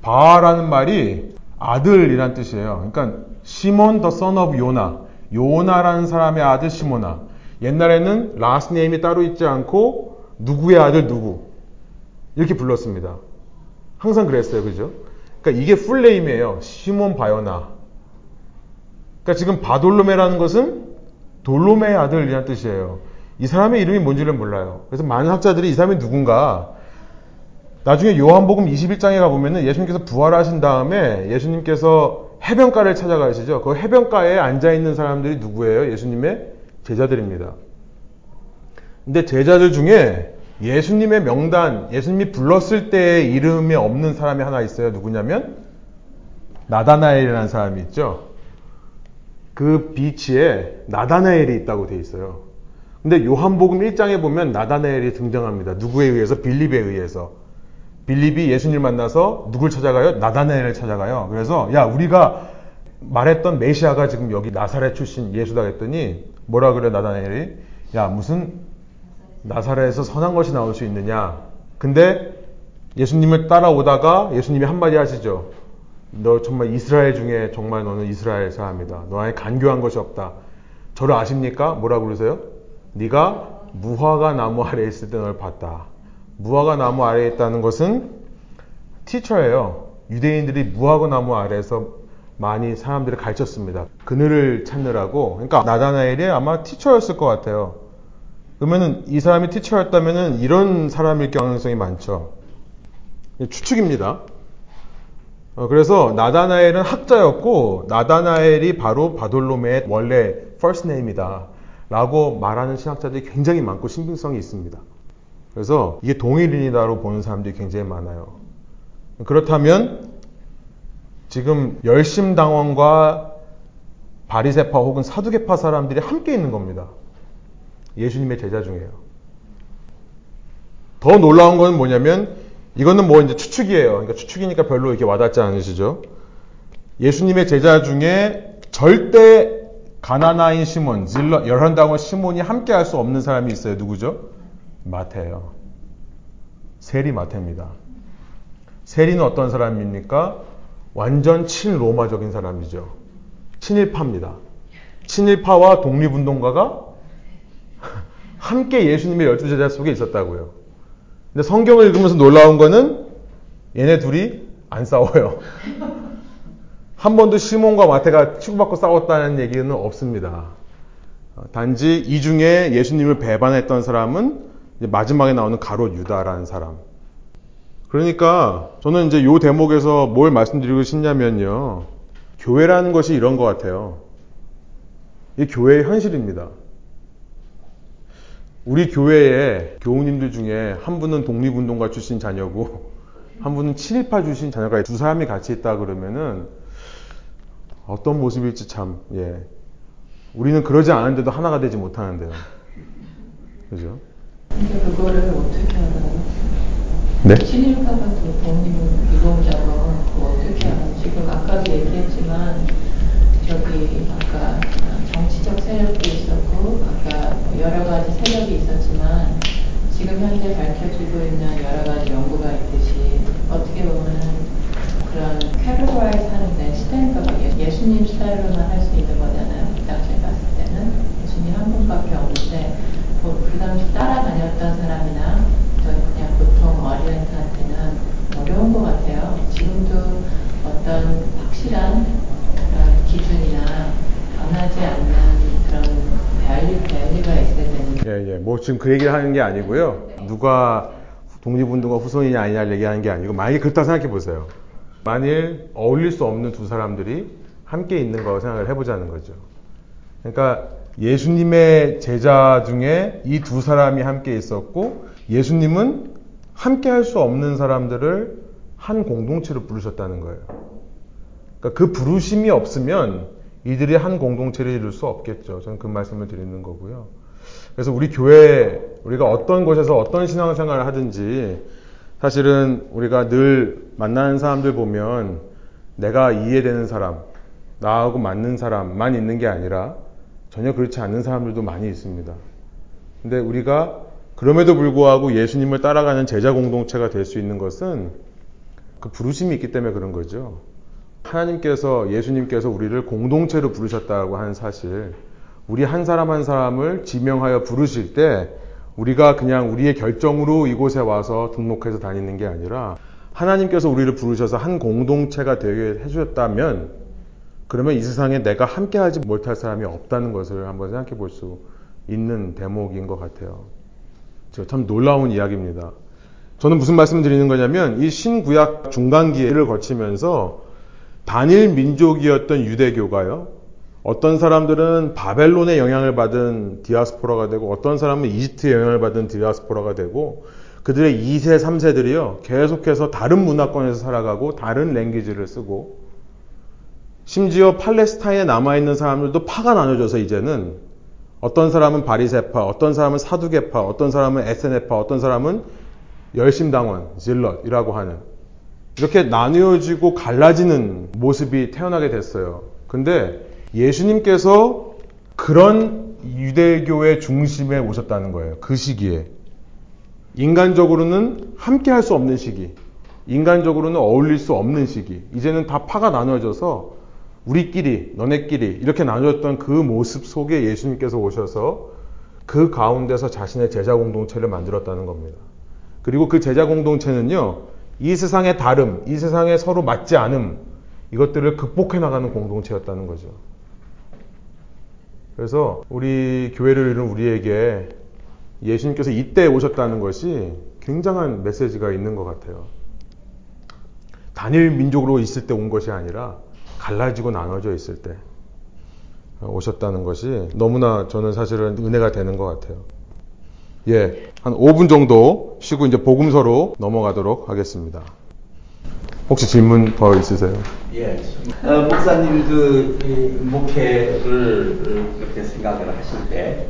바라는 말이 아들이란 뜻이에요. 그러니까 시몬 더 son of 요나 요나라는 사람의 아들 시모나 옛날에는 last name이 따로 있지 않고 누구의 아들 누구 이렇게 불렀습니다. 항상 그랬어요. 그죠? 그러니까 이게 풀네임이에요. 시몬 바요나. 그러니까 지금 바돌로메라는 것은 돌로메의 아들이라는 뜻이에요. 이 사람의 이름이 뭔지를 몰라요. 그래서 많은 학자들이 이 사람이 누군가 나중에 요한복음 21장에 가보면은 예수님께서 부활하신 다음에 예수님께서 해변가를 찾아가시죠. 그 해변가에 앉아있는 사람들이 누구예요? 예수님의 제자들입니다. 근데 제자들 중에 예수님의 명단, 예수님이 불렀을 때의 이름이 없는 사람이 하나 있어요. 누구냐면 나다나엘이라는 사람이 있죠. 그 비치에 나다나엘이 있다고 돼 있어요. 근데 요한복음 1장에 보면 나다나엘이 등장합니다. 누구에 의해서? 빌립에 의해서. 빌립이 예수님을 만나서 누굴 찾아가요? 나다나엘을 찾아가요. 그래서 야 우리가 말했던 메시아가 지금 여기 나사렛 출신 예수다 했더니 뭐라 그래 나다나엘이? 야 무슨 나사렛에서 선한 것이 나올 수 있느냐. 근데 예수님을 따라오다가 예수님이 한마디 하시죠. 너 정말 이스라엘 중에 정말 너는 이스라엘 사람이다. 너 안에 간교한 것이 없다. 저를 아십니까? 뭐라고 그러세요? 네가 무화과 나무 아래에 있을 때 널 봤다. 무화과 나무 아래에 있다는 것은 티처예요. 유대인들이 무화과 나무 아래에서 많이 사람들을 가르쳤습니다. 그늘을 찾느라고. 그러니까 나다나엘이 아마 티처였을 것 같아요. 그러면은 이 사람이 티처였다면은 이런 사람일 가능성이 많죠. 추측입니다. 어, 그래서 나다나엘은 학자였고 나다나엘이 바로 바돌로메의 원래 first name이다. 라고 말하는 신학자들이 굉장히 많고 신빙성이 있습니다. 그래서 이게 동일인이다로 보는 사람들이 굉장히 많아요. 그렇다면 지금 열심당원과 바리세파 혹은 사두개파 사람들이 함께 있는 겁니다. 예수님의 제자 중에요. 더 놀라운 건 뭐냐면 이거는 뭐 이제 추측이에요. 그러니까 추측이니까 별로 이렇게 와닿지 않으시죠? 예수님의 제자 중에 절대 가나나인 시몬, 질러, 열한당원 시몬이 함께 할 수 없는 사람이 있어요. 누구죠? 마태예요. 세리 마태입니다. 세리는 어떤 사람입니까? 완전 친로마적인 사람이죠. 친일파입니다. 친일파와 독립운동가가 함께 예수님의 열두 제자 속에 있었다고요. 근데 성경을 읽으면서 놀라운 거는 얘네 둘이 안 싸워요. 한 번도 시몬과 마태가 치고받고 싸웠다는 얘기는 없습니다. 단지 이 중에 예수님을 배반했던 사람은 마지막에 나오는 가롯 유다라는 사람. 그러니까 저는 이제 요 대목에서 뭘 말씀드리고 싶냐면요. 교회라는 것이 이런 것 같아요. 이 교회의 현실입니다. 우리 교회에 교우님들 중에 한 분은 독립운동가 출신 자녀고 한 분은 친일파 출신 자녀가 두 사람이 같이 있다 그러면은 어떤 모습일지 참 예. 우리는 그러지 않은데도 하나가 되지 못하는데요. 그죠? 근데 그거를 어떻게 알아요? 네? 친일파가 독립 유공자고 어떻게 알아요? 지금 아까도 얘기했지만 저기 아까 정치적 세력도 있었고 아까 여러 가지 세력이 있었지만 지금 현재 밝혀지고 있는 여러 가지 연구가 있듯이 어떻게 보면 그런 categorize 하는데 standard가 예수님 스타일로만 할 수 있는 거잖아요. 그 당시에 봤을 때는 예수님 한 분밖에 없는데 그 당시 따라다녔던 사람이나 그냥 보통 audience한테는 어려운 것 같아요. 지금도 어떤 확실한 그런 기준이나 변하지 않는 그런 value, value가 있어야 되는. 예, 예. 뭐 지금 그 얘기를 하는 게 아니고요. 누가 독립운동가 후손이냐 아니냐를 얘기하는 게 아니고 만약에 그렇다 생각해 보세요. 만일 어울릴 수 없는 두 사람들이 함께 있는 거 생각을 해보자는 거죠. 그러니까 예수님의 제자 중에 이 두 사람이 함께 있었고 예수님은 함께 할 수 없는 사람들을 한 공동체로 부르셨다는 거예요. 그러니까 그 부르심이 없으면 이들이 한 공동체를 이룰 수 없겠죠. 저는 그 말씀을 드리는 거고요. 그래서 우리 교회, 우리가 어떤 곳에서 어떤 신앙생활을 하든지 사실은 우리가 늘 만나는 사람들 보면 내가 이해되는 사람, 나하고 맞는 사람만 있는 게 아니라 전혀 그렇지 않는 사람들도 많이 있습니다. 근데 우리가 그럼에도 불구하고 예수님을 따라가는 제자 공동체가 될 수 있는 것은 그 부르심이 있기 때문에 그런 거죠. 하나님께서 예수님께서 우리를 공동체로 부르셨다고 하는 사실, 우리 한 사람 한 사람을 지명하여 부르실 때 우리가 그냥 우리의 결정으로 이곳에 와서 등록해서 다니는 게 아니라 하나님께서 우리를 부르셔서 한 공동체가 되게 해주셨다면 그러면 이 세상에 내가 함께하지 못할 사람이 없다는 것을 한번 생각해 볼 수 있는 대목인 것 같아요. 참 놀라운 이야기입니다. 저는 무슨 말씀 드리는 거냐면 이 신구약 중간기를 거치면서 단일 민족이었던 유대교가요. 어떤 사람들은 바벨론의 영향을 받은 디아스포라가 되고 어떤 사람은 이집트의 영향을 받은 디아스포라가 되고 그들의 2세, 3세들이요. 계속해서 다른 문화권에서 살아가고 다른 랭귀지를 쓰고 심지어 팔레스타인에 남아있는 사람들도 파가 나눠져서 이제는 어떤 사람은 바리세파, 어떤 사람은 사두개파, 어떤 사람은 에세네파, 어떤 사람은 열심당원, 질럿이라고 하는 이렇게 나뉘어지고 갈라지는 모습이 태어나게 됐어요. 근데 예수님께서 그런 유대교의 중심에 오셨다는 거예요. 그 시기에. 인간적으로는 함께 할 수 없는 시기. 인간적으로는 어울릴 수 없는 시기. 이제는 다 파가 나눠져서 우리끼리, 너네끼리 이렇게 나눠졌던 그 모습 속에 예수님께서 오셔서 그 가운데서 자신의 제자 공동체를 만들었다는 겁니다. 그리고 그 제자 공동체는요, 이 세상의 다름, 이 세상에 서로 맞지 않음, 이것들을 극복해 나가는 공동체였다는 거죠. 그래서 우리 교회를 이룬 우리에게 예수님께서 이때 오셨다는 것이 굉장한 메시지가 있는 것 같아요. 단일 민족으로 있을 때 온 것이 아니라 갈라지고 나눠져 있을 때 오셨다는 것이 너무나 저는 사실은 은혜가 되는 것 같아요. 예, 한 5분 정도 쉬고 이제 복음서로 넘어가도록 하겠습니다. 혹시 질문 더 있으세요? 예. 어, 목사님 그 목회를 이렇게 생각을 하실 때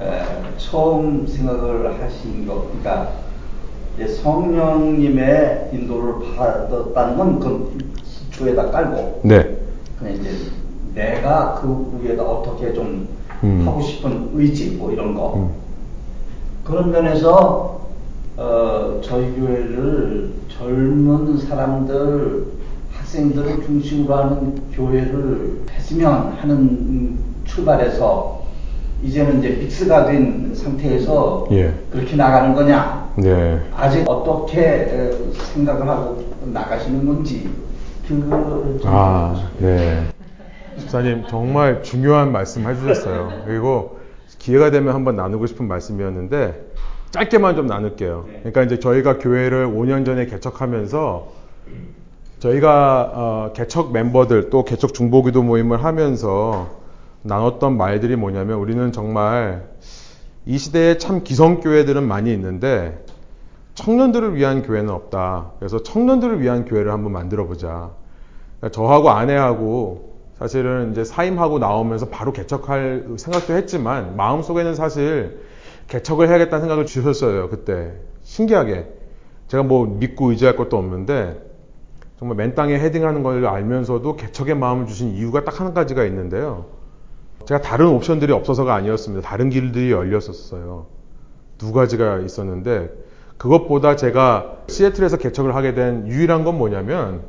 에, 처음 생각을 하신 거, 그러니까 성령님의 인도를 받았다는 건그 주에다 깔고, 네. 그냥 이제 내가 그 위에다 어떻게 좀 음. 하고 싶은 의지 뭐 이런 거 음. 그런 면에서 어, 저희 교회를 젊은 사람들, 학생들을 중심으로 하는 교회를 했으면 하는 출발에서 이제는 이제 믹스가 된 상태에서 예. 그렇게 나가는 거냐? 네. 아직 어떻게 생각을 하고 나가시는 건지 그거를 좀 아, 네. 집사님 정말 중요한 말씀 해주셨어요. 그리고 기회가 되면 한번 나누고 싶은 말씀이었는데 짧게만 좀 나눌게요. 네. 그러니까 이제 저희가 교회를 5년 전에 개척하면서 저희가 어, 개척 멤버들 또 개척 중보기도 모임을 하면서 나눴던 말들이 뭐냐면 우리는 정말 이 시대에 참 기성교회들은 많이 있는데 청년들을 위한 교회는 없다. 그래서 청년들을 위한 교회를 한번 만들어 보자. 그러니까 저하고 아내하고 사실은 이제 사임하고 나오면서 바로 개척할 생각도 했지만 마음속에는 사실 개척을 해야겠다는 생각을 주셨어요, 그때. 신기하게. 제가 뭐 믿고 의지할 것도 없는데, 정말 맨 땅에 헤딩하는 걸 알면서도 개척의 마음을 주신 이유가 딱 한 가지가 있는데요. 제가 다른 옵션들이 없어서가 아니었습니다. 다른 길들이 열렸었어요. 두 가지가 있었는데, 그것보다 제가 시애틀에서 개척을 하게 된 유일한 건 뭐냐면,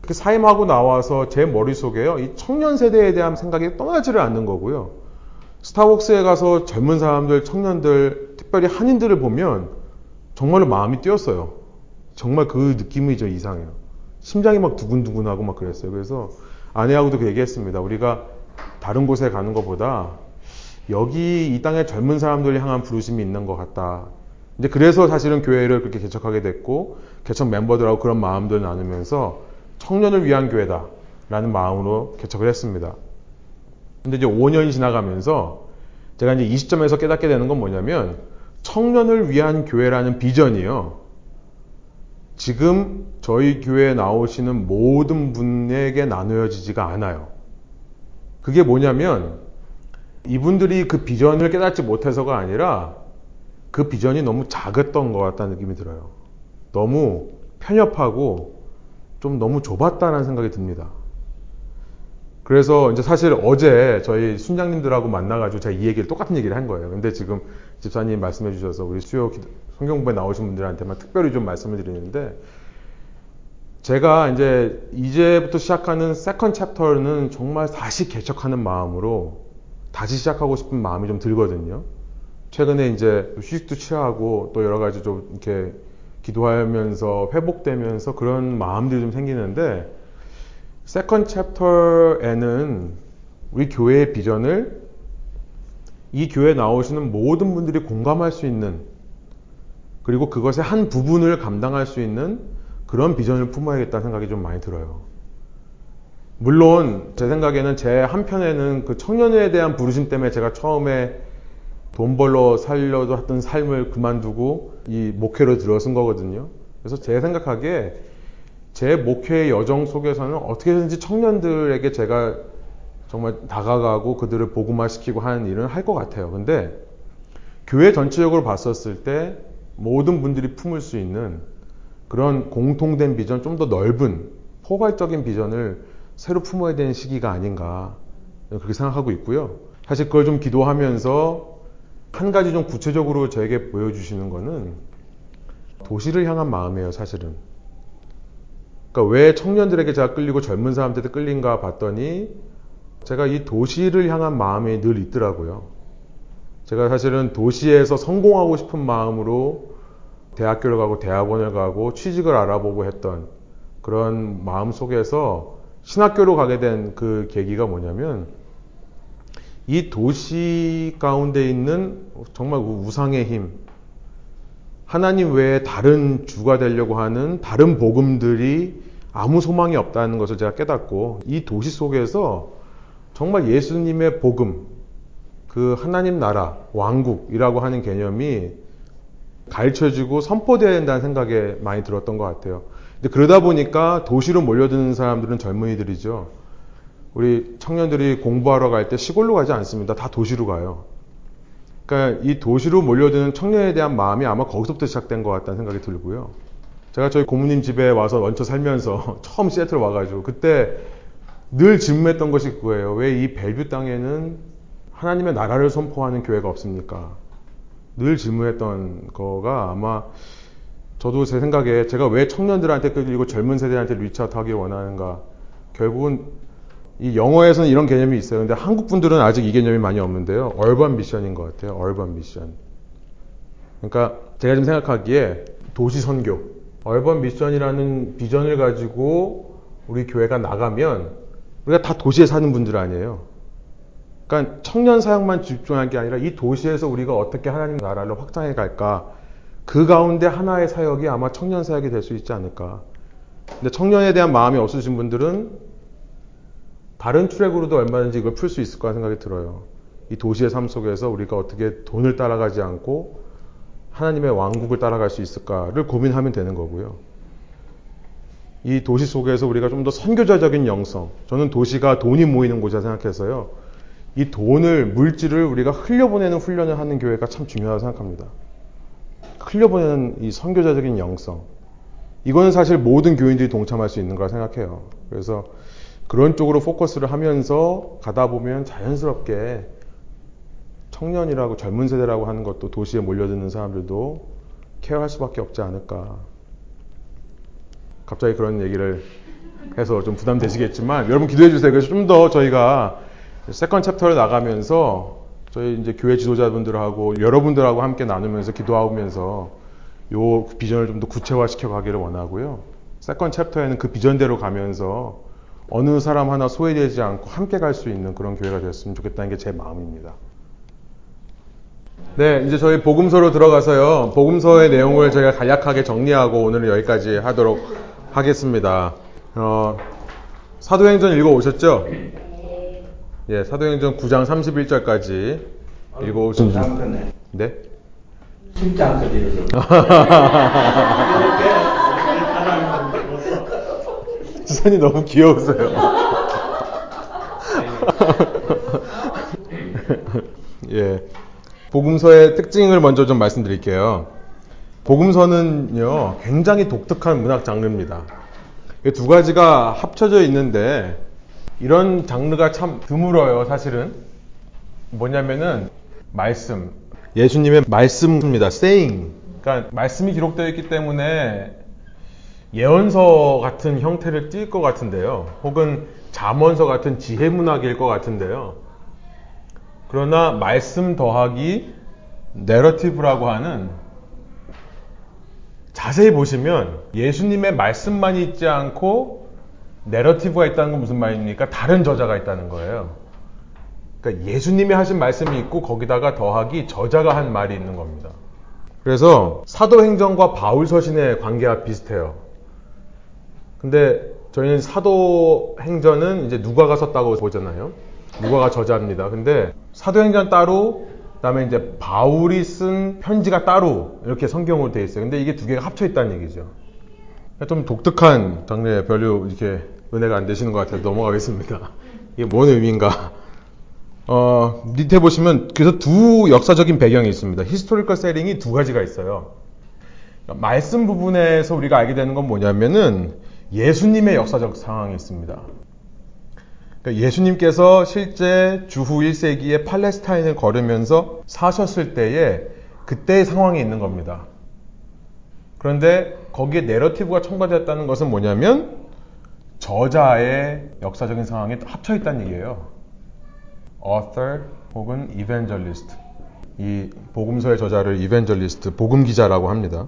그 사임하고 나와서 제 머릿속에요. 이 청년 세대에 대한 생각이 떠나지를 않는 거고요. 스타벅스에 가서 젊은 사람들, 청년들, 특별히 한인들을 보면 정말로 마음이 뛰었어요. 정말 그 느낌이 저 이상해요. 심장이 막 두근두근하고 막 그랬어요. 그래서 아내하고도 그 얘기했습니다. 우리가 다른 곳에 가는 것보다 여기 이 땅에 젊은 사람들을 향한 부르심이 있는 것 같다. 이제 그래서 사실은 교회를 그렇게 개척하게 됐고 개척 멤버들하고 그런 마음들을 나누면서 청년을 위한 교회다라는 마음으로 개척을 했습니다. 근데 이제 5년이 지나가면서 제가 이제 이 시점에서 깨닫게 되는 건 뭐냐면 청년을 위한 교회라는 비전이요. 지금 저희 교회에 나오시는 모든 분에게 나누어지지가 않아요. 그게 뭐냐면 이분들이 그 비전을 깨닫지 못해서가 아니라 그 비전이 너무 작았던 것 같다는 느낌이 들어요. 너무 편협하고 좀 너무 좁았다는 생각이 듭니다. 그래서 이제 사실 어제 저희 순장님들하고 만나가지고 제가 이 얘기를 똑같은 얘기를 한 거예요. 근데 지금 집사님 말씀해 주셔서 우리 수요 성경공부에 나오신 분들한테만 특별히 좀 말씀을 드리는데 제가 이제 이제부터 시작하는 second chapter는 정말 다시 개척하는 마음으로 다시 시작하고 싶은 마음이 좀 들거든요. 최근에 이제 휴식도 취하고 또 여러 가지 좀 이렇게 기도하면서 회복되면서 그런 마음들이 좀 생기는데 second chapter에는 우리 교회의 비전을 이 교회에 나오시는 모든 분들이 공감할 수 있는 그리고 그것의 한 부분을 감당할 수 있는 그런 비전을 품어야겠다는 생각이 좀 많이 들어요. 물론 제 생각에는 제 한편에는 그 청년에 대한 부르심 때문에 제가 처음에 돈 벌러 살려도 했던 삶을 그만두고 이 목회로 들어선 거거든요. 그래서 제 생각하기에 제 목회의 여정 속에서는 어떻게든지 청년들에게 제가 정말 다가가고 그들을 복음화시키고 하는 일은 할 것 같아요. 근데 교회 전체적으로 봤었을 때 모든 분들이 품을 수 있는 그런 공통된 비전, 좀 더 넓은 포괄적인 비전을 새로 품어야 되는 시기가 아닌가 그렇게 생각하고 있고요. 사실 그걸 좀 기도하면서 한 가지 좀 구체적으로 저에게 보여주시는 거는 도시를 향한 마음이에요, 사실은. 그러니까 왜 청년들에게 제가 끌리고 젊은 사람들한테 끌린가 봤더니 제가 이 도시를 향한 마음이 늘 있더라고요. 제가 사실은 도시에서 성공하고 싶은 마음으로 대학교를 가고 대학원을 가고 취직을 알아보고 했던 그런 마음 속에서 신학교로 가게 된 그 계기가 뭐냐면 이 도시 가운데 있는 정말 우상의 힘, 하나님 외에 다른 주가 되려고 하는 다른 복음들이 아무 소망이 없다는 것을 제가 깨닫고 이 도시 속에서 정말 예수님의 복음, 그 하나님 나라, 왕국이라고 하는 개념이 가르쳐지고 선포되어야 된다는 생각에 많이 들었던 것 같아요. 근데 그러다 보니까 도시로 몰려드는 사람들은 젊은이들이죠. 우리 청년들이 공부하러 갈 때 시골로 가지 않습니다. 다 도시로 가요. 그러니까 이 도시로 몰려드는 청년에 대한 마음이 아마 거기서부터 시작된 것 같다는 생각이 들고요. 제가 저희 고모님 집에 와서 얹혀 살면서 처음 시애틀 와가지고 그때 늘 질문했던 것이 그거예요. 왜 이 벨뷰 땅에는 하나님의 나라를 선포하는 교회가 없습니까? 늘 질문했던 거가 아마 저도 제 생각에 제가 왜 청년들한테 끌리고 젊은 세대한테 reach out 하길 원하는가. 결국은 이 영어에서는 이런 개념이 있어요. 근데 한국 분들은 아직 이 개념이 많이 없는데요. urban mission인 것 같아요. urban mission. 그러니까 제가 지금 생각하기에 도시 선교, urban mission이라는 비전을 가지고 우리 교회가 나가면 우리가 다 도시에 사는 분들 아니에요. 그러니까 청년 사역만 집중한 게 아니라 이 도시에서 우리가 어떻게 하나님 나라를 확장해 갈까. 그 가운데 하나의 사역이 아마 청년 사역이 될 수 있지 않을까. 근데 청년에 대한 마음이 없으신 분들은 다른 트랙으로도 얼마든지 이걸 풀 수 있을 거라 생각이 들어요. 이 도시의 삶 속에서 우리가 어떻게 돈을 따라가지 않고 하나님의 왕국을 따라갈 수 있을까를 고민하면 되는 거고요. 이 도시 속에서 우리가 좀 더 선교자적인 영성, 저는 도시가 돈이 모이는 곳이라 생각해서요. 이 돈을, 물질을 우리가 흘려보내는 훈련을 하는 교회가 참 중요하다고 생각합니다. 흘려보내는 이 선교자적인 영성. 이거는 사실 모든 교인들이 동참할 수 있는 거라 생각해요. 그래서 그런 쪽으로 포커스를 하면서 가다 보면 자연스럽게 청년이라고 젊은 세대라고 하는 것도 도시에 몰려드는 사람들도 care할 수밖에 없지 않을까. 갑자기 그런 얘기를 해서 좀 부담되시겠지만 여러분 기도해 주세요. 그래서 좀 더 저희가 second chapter를 나가면서 저희 이제 교회 지도자분들하고 여러분들하고 함께 나누면서 기도하면서 요 비전을 좀 더 구체화시켜 가기를 원하고요. second chapter에는 그 비전대로 가면서 어느 사람 하나 소외되지 않고 함께 갈 수 있는 그런 교회가 되었으면 좋겠다는 게 제 마음입니다. 네, 이제 저희 복음서로 들어가서요. 복음서의 내용을 저희가 간략하게 정리하고 오늘은 여기까지 하도록 하겠습니다. 어, 사도행전 읽어 오셨죠? 예, 사도행전 9장 31절까지 읽어 오신 분. 네? 진짜 안 써져요. 지선이 너무 귀여우세요. 예. 복음서의 특징을 먼저 좀 말씀드릴게요. 복음서는요, 굉장히 독특한 문학 장르입니다. 두 가지가 합쳐져 있는데, 이런 장르가 참 드물어요, 사실은. 뭐냐면은, 말씀. 예수님의 말씀입니다. saying. 그러니까, 말씀이 기록되어 있기 때문에, 예언서 같은 형태를 띌 것 같은데요. 혹은 잠언서 같은 지혜 문학일 것 같은데요. 그러나 말씀 더하기 내러티브라고 하는 자세히 보시면 예수님의 말씀만 있지 않고 내러티브가 있다는 건 무슨 말입니까? 다른 저자가 있다는 거예요. 그러니까 예수님이 하신 말씀이 있고 거기다가 더하기 저자가 한 말이 있는 겁니다. 그래서 사도행전과 바울 서신의 관계가 비슷해요. 근데 저희는 사도행전은 이제 누가가 썼다고 보잖아요. 누가가 저자입니다. 근데 사도행전 따로 그다음에 이제 바울이 쓴 편지가 따로 이렇게 성경으로 되어 있어요. 근데 이게 두 개가 합쳐 있다는 얘기죠. 좀 독특한 장르에 별로 이렇게 은혜가 안 되시는 것 같아서 넘어가겠습니다. 이게 뭔 의미인가? 어, 밑에 보시면 그래서 두 역사적인 배경이 있습니다. historical setting이 두 가지가 있어요. 말씀 부분에서 우리가 알게 되는 건 뭐냐면은 예수님의 역사적 상황이 있습니다. 그러니까 예수님께서 실제 주후 1세기에 팔레스타인을 걸으면서 사셨을 때에 그때의 상황이 있는 겁니다. 그런데 거기에 내러티브가 첨가되었다는 것은 뭐냐면 저자의 역사적인 상황이 합쳐 있다는 얘기예요. author 혹은 evangelist. 이 복음서의 저자를 evangelist, 복음 기자라고 합니다.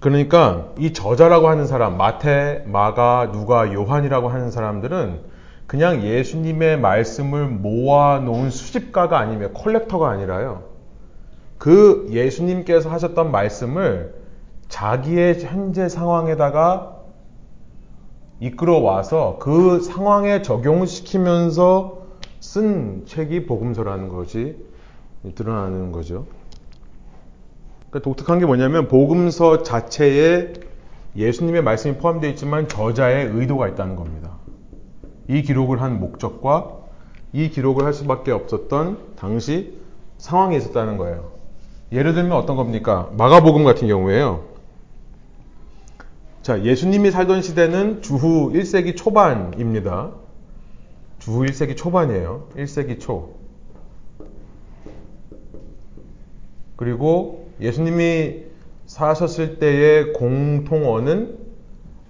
그러니까 이 저자라고 하는 사람, 마태, 마가, 누가, 요한이라고 하는 사람들은 그냥 예수님의 말씀을 모아 놓은 수집가가 아니면 콜렉터가 아니라요. 그 예수님께서 하셨던 말씀을 자기의 현재 상황에다가 이끌어 와서 그 상황에 적용시키면서 쓴 책이 복음서라는 것이 드러나는 거죠. 그러니까 독특한 게 뭐냐면 복음서 자체에 예수님의 말씀이 포함되어 있지만 저자의 의도가 있다는 겁니다. 이 기록을 한 목적과 이 기록을 할 수밖에 없었던 당시 상황이 있었다는 거예요. 예를 들면 어떤 겁니까? 마가복음 같은 경우에요. 자, 예수님이 살던 시대는 주후 1세기 초반입니다. 주후 1세기 초반이에요. 1세기 초. 그리고 예수님이 사셨을 때의 공통어는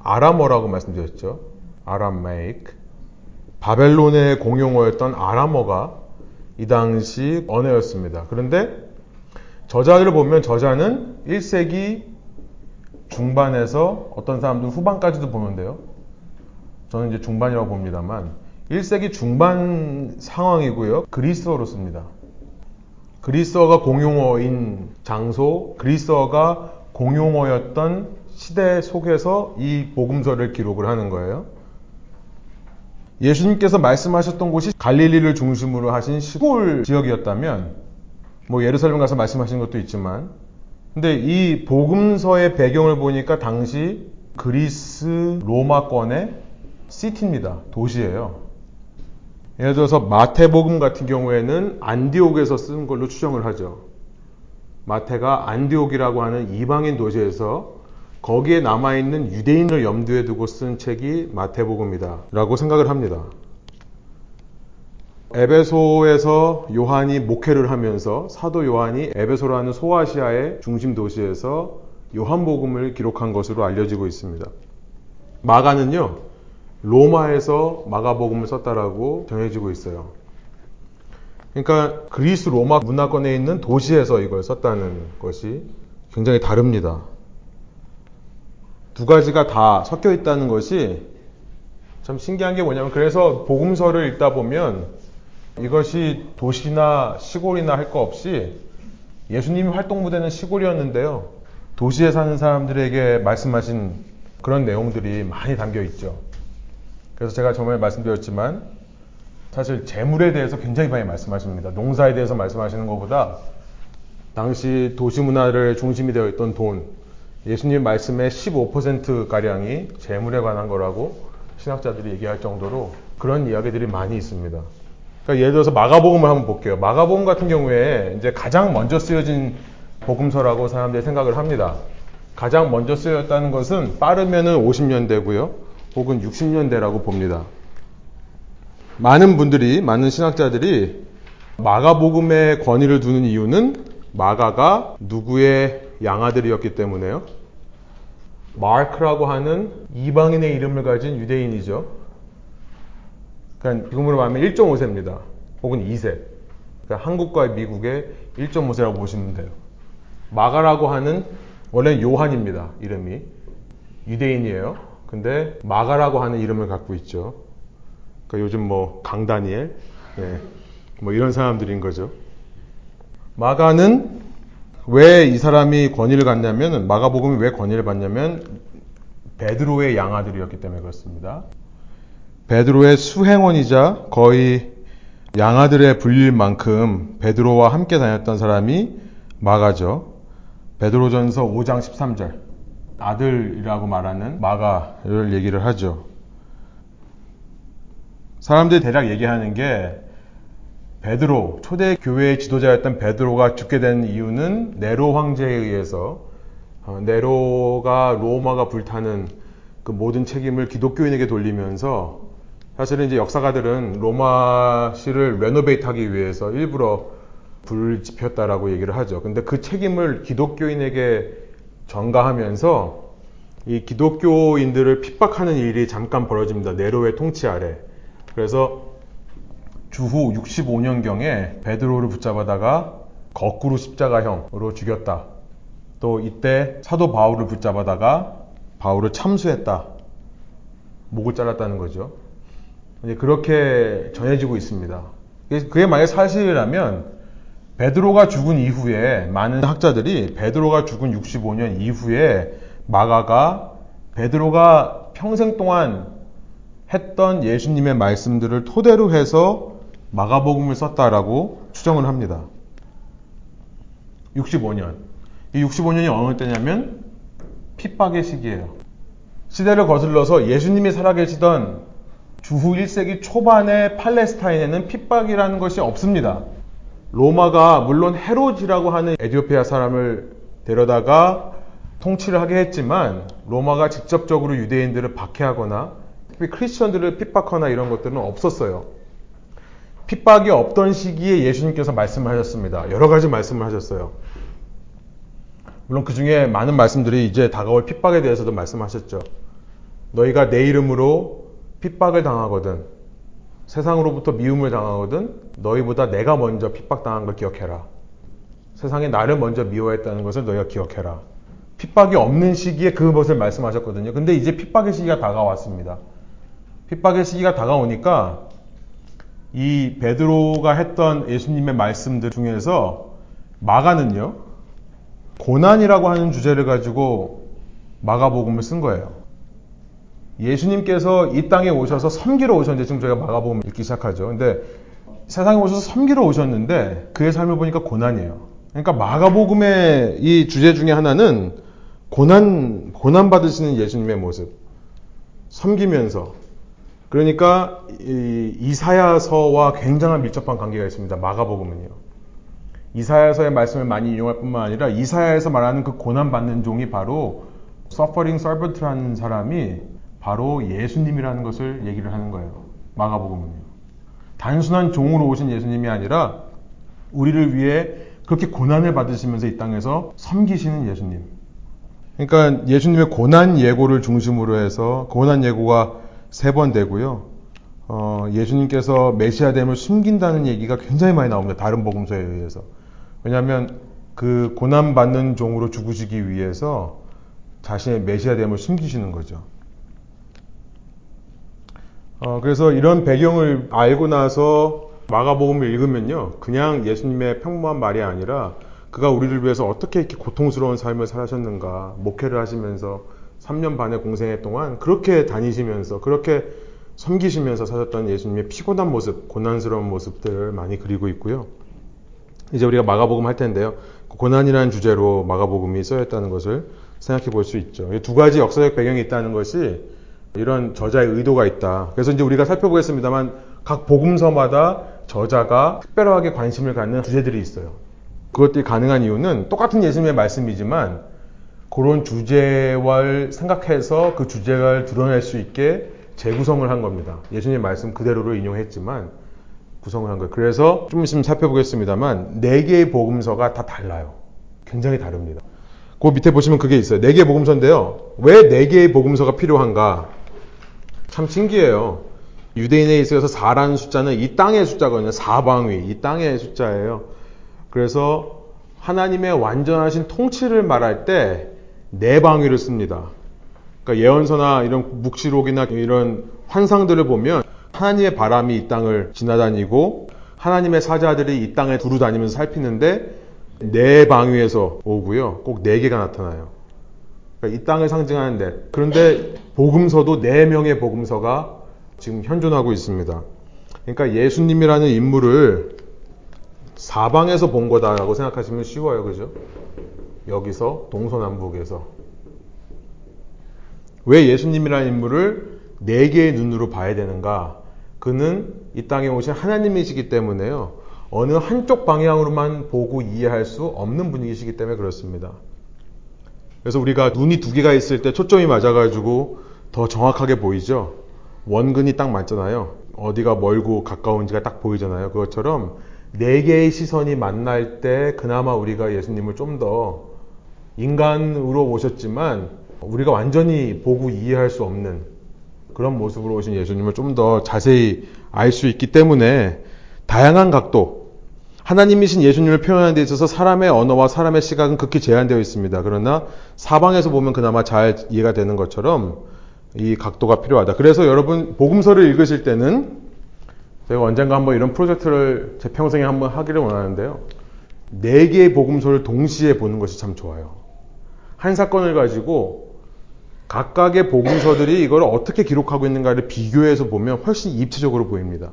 아람어라고 말씀드렸죠. 아람메이크. 바벨론의 공용어였던 아람어가 이 당시 언어였습니다. 그런데 저자들을 보면 저자는 1세기 중반에서 어떤 사람들은 후반까지도 보는데요. 저는 이제 중반이라고 봅니다만 1세기 중반 상황이고요. 그리스어로 씁니다. 그리스어가 공용어인 장소, 그리스어가 공용어였던 시대 속에서 이 복음서를 기록을 하는 거예요. 예수님께서 말씀하셨던 곳이 갈릴리를 중심으로 하신 시골 지역이었다면 뭐 예루살렘 가서 말씀하신 것도 있지만 근데 이 복음서의 배경을 보니까 당시 그리스 로마권의 시티입니다. 도시예요. 예를 들어서 마태복음 같은 경우에는 안디옥에서 쓴 걸로 추정을 하죠. 마태가 안디옥이라고 하는 이방인 도시에서 거기에 남아있는 유대인을 염두에 두고 쓴 책이 마태복음이다. 라고 생각을 합니다. 에베소에서 요한이 목회를 하면서 사도 요한이 에베소라는 소아시아의 중심 도시에서 요한복음을 기록한 것으로 알려지고 있습니다. 마가는요, 로마에서 마가복음을 썼다라고 정해지고 있어요. 그러니까 그리스 로마 문화권에 있는 도시에서 이걸 썼다는 것이 굉장히 다릅니다. 두 가지가 다 섞여 있다는 것이 참 신기한 게 뭐냐면 그래서 복음서를 읽다 보면 이것이 도시나 시골이나 할 거 없이 예수님이 활동 무대는 시골이었는데요. 도시에 사는 사람들에게 말씀하신 그런 내용들이 많이 담겨 있죠. 그래서 제가 저번에 말씀드렸지만 사실 재물에 대해서 굉장히 많이 말씀하십니다. 농사에 대해서 말씀하시는 것보다 당시 도시 문화를 중심이 되어 있던 돈, 예수님 말씀의 15%가량이 재물에 관한 거라고 신학자들이 얘기할 정도로 그런 이야기들이 많이 있습니다. 그러니까 예를 들어서 마가복음을 한번 볼게요. 마가복음 같은 경우에 이제 가장 먼저 쓰여진 복음서라고 사람들이 생각을 합니다. 가장 먼저 쓰였다는 것은 빠르면은 50년대고요. 혹은 60년대라고 봅니다. 많은 분들이, 많은 신학자들이 마가복음의 권위를 두는 이유는 마가가 누구의 양아들이었기 때문에요. 마크라고 하는 이방인의 이름을 가진 유대인이죠. 그러니까 지금으로 말하면 1.5세입니다. 혹은 2세. 그러니까 한국과 미국의 1.5세라고 보시면 돼요. 마가라고 하는 원래 요한입니다. 이름이 유대인이에요. 근데 마가라고 하는 이름을 갖고 있죠. 그러니까 요즘 뭐 강다니엘, 예, 뭐 이런 사람들인 거죠. 마가는 왜 이 사람이 권위를 갖냐면 마가복음이 왜 권위를 받냐면 베드로의 양아들이었기 때문에 그렇습니다. 베드로의 수행원이자 거의 양아들의 불릴 만큼 베드로와 함께 다녔던 사람이 마가죠. 베드로전서 5장 13절 아들이라고 말하는 마가를 얘기를 하죠. 사람들이 대략 얘기하는 게 베드로 초대 교회의 지도자였던 베드로가 죽게 된 이유는 네로 황제에 의해서 어, 네로가 로마가 불타는 그 모든 책임을 기독교인에게 돌리면서 사실은 이제 역사가들은 로마시를 레노베이트하기 위해서 일부러 불을 지폈다라고 얘기를 하죠. 근데 그 책임을 기독교인에게 전가하면서 이 기독교인들을 핍박하는 일이 잠깐 벌어집니다. 네로의 통치 아래. 그래서 주후 65년경에 베드로를 붙잡아다가 거꾸로 십자가형으로 죽였다. 또 이때 사도 바울을 붙잡아다가 바울을 참수했다. 목을 잘랐다는 거죠. 그렇게 전해지고 있습니다. 그게 만약 사실이라면 베드로가 죽은 이후에 많은 학자들이 베드로가 죽은 65년 이후에 마가가 베드로가 평생 동안 했던 예수님의 말씀들을 토대로 해서 마가복음을 썼다라고 추정을 합니다. 65년. 이 65년이 어느 때냐면 핍박의 시기예요. 시대를 거슬러서 예수님이 살아계시던 주후 1세기 초반의 팔레스타인에는 핍박이라는 것이 없습니다. 로마가 물론 헤로지라고 하는 에디오피아 사람을 데려다가 통치를 하게 했지만 로마가 직접적으로 유대인들을 박해하거나 크리스천들을 핍박하거나 이런 것들은 없었어요. 핍박이 없던 시기에 예수님께서 말씀을 하셨습니다. 여러 가지 말씀을 하셨어요. 물론 그 중에 많은 말씀들이 이제 다가올 핍박에 대해서도 말씀하셨죠. 너희가 내 이름으로 핍박을 당하거든, 세상으로부터 미움을 당하거든, 너희보다 내가 먼저 핍박당한 걸 기억해라. 세상에 나를 먼저 미워했다는 것을 너희가 기억해라. 핍박이 없는 시기에 그것을 말씀하셨거든요. 근데 이제 핍박의 시기가 다가왔습니다. 핍박의 시기가 다가오니까 이 베드로가 했던 예수님의 말씀들 중에서 마가는요, 고난이라고 하는 주제를 가지고 마가복음을 쓴 거예요. 예수님께서 이 땅에 오셔서 섬기러 오셨는데 지금 저희가 마가복음 읽기 시작하죠. 근데 세상에 오셔서 섬기러 오셨는데 그의 삶을 보니까 고난이에요. 그러니까 마가복음의 이 주제 중에 하나는 고난 고난 받으시는 예수님의 모습. 섬기면서 그러니까 이사야서와 굉장한 밀접한 관계가 있습니다. 마가복음은요. 이사야서의 말씀을 많이 이용할 뿐만 아니라 이사야에서 말하는 그 고난 받는 종이 바로 suffering servant라는 사람이 바로 예수님이라는 것을 얘기를 하는 거예요. 마가복음은요. 단순한 종으로 오신 예수님이 아니라 우리를 위해 그렇게 고난을 받으시면서 이 땅에서 섬기시는 예수님. 그러니까 예수님의 고난 예고를 중심으로 해서 고난 예고가 세 번 되고요. 어, 예수님께서 메시아됨을 숨긴다는 얘기가 굉장히 많이 나옵니다. 다른 복음서에 의해서. 왜냐하면 그 고난 받는 종으로 죽으시기 위해서 자신의 메시아됨을 숨기시는 거죠. 어, 그래서 이런 배경을 알고 나서 마가복음을 읽으면요. 그냥 예수님의 평범한 말이 아니라 그가 우리를 위해서 어떻게 이렇게 고통스러운 삶을 살았는가 목회를 하시면서 3년 반의 공생애 동안 그렇게 다니시면서 그렇게 섬기시면서 사셨던 예수님의 피곤한 모습, 고난스러운 모습들을 많이 그리고 있고요. 이제 우리가 마가복음 할 텐데요. 고난이라는 주제로 마가복음이 써였다는 것을 생각해 볼 수 있죠. 두 가지 역사적 배경이 있다는 것이 이런 저자의 의도가 있다. 그래서 이제 우리가 살펴보겠습니다만 각 복음서마다 저자가 특별하게 관심을 갖는 주제들이 있어요. 그것들이 가능한 이유는 똑같은 예수님의 말씀이지만 그런 주제를 생각해서 그 주제를 드러낼 수 있게 재구성을 한 겁니다. 예수님의 말씀 그대로로 인용했지만 구성을 한 거예요. 그래서 좀 있으면 살펴보겠습니다,만 네 개의 복음서가 다 달라요. 굉장히 다릅니다. 그 밑에 보시면 그게 있어요. 네 개의 복음서인데요. 왜 네 개의 복음서가 필요한가? 참 신기해요. 유대인에 있어서 4라는 숫자는 이 땅의 숫자거든요. 사방위, 이 땅의 숫자예요. 그래서 하나님의 완전하신 통치를 말할 때네 방위를 씁니다. 그러니까 예언서나 이런 묵시록이나 이런 환상들을 보면 하나님의 바람이 이 땅을 지나다니고 하나님의 사자들이 이 땅에 두루 다니면서 살피는데 네 방위에서 오고요. 꼭 네 개가 나타나요. 그러니까 이 땅을 상징하는데 그런데 복음서도 네 명의 복음서가 지금 현존하고 있습니다. 그러니까 예수님이라는 인물을 사방에서 본 거다라고 생각하시면 쉬워요. 그죠? 여기서 동서남북에서 왜 예수님이라는 인물을 네 개의 눈으로 봐야 되는가? 그는 이 땅에 오신 하나님이시기 때문에요. 어느 한쪽 방향으로만 보고 이해할 수 없는 분이시기 때문에 그렇습니다. 그래서 우리가 눈이 두 개가 있을 때 초점이 맞아가지고 더 정확하게 보이죠? 원근이 딱 맞잖아요. 어디가 멀고 가까운지가 딱 보이잖아요. 그것처럼 네 개의 시선이 만날 때 그나마 우리가 예수님을 좀 더 인간으로 오셨지만 우리가 완전히 보고 이해할 수 없는 그런 모습으로 오신 예수님을 좀 더 자세히 알 수 있기 때문에 다양한 각도 하나님이신 예수님을 표현하는 데 있어서 사람의 언어와 사람의 시각은 극히 제한되어 있습니다. 그러나 사방에서 보면 그나마 잘 이해가 되는 것처럼 이 각도가 필요하다. 그래서 여러분 복음서를 읽으실 때는 제가 언젠가 한번 이런 프로젝트를 제 평생에 한번 하기를 원하는데요. 네 개의 복음서를 동시에 보는 것이 참 좋아요. 한 사건을 가지고 각각의 복음서들이 이걸 어떻게 기록하고 있는가를 비교해서 보면 훨씬 입체적으로 보입니다.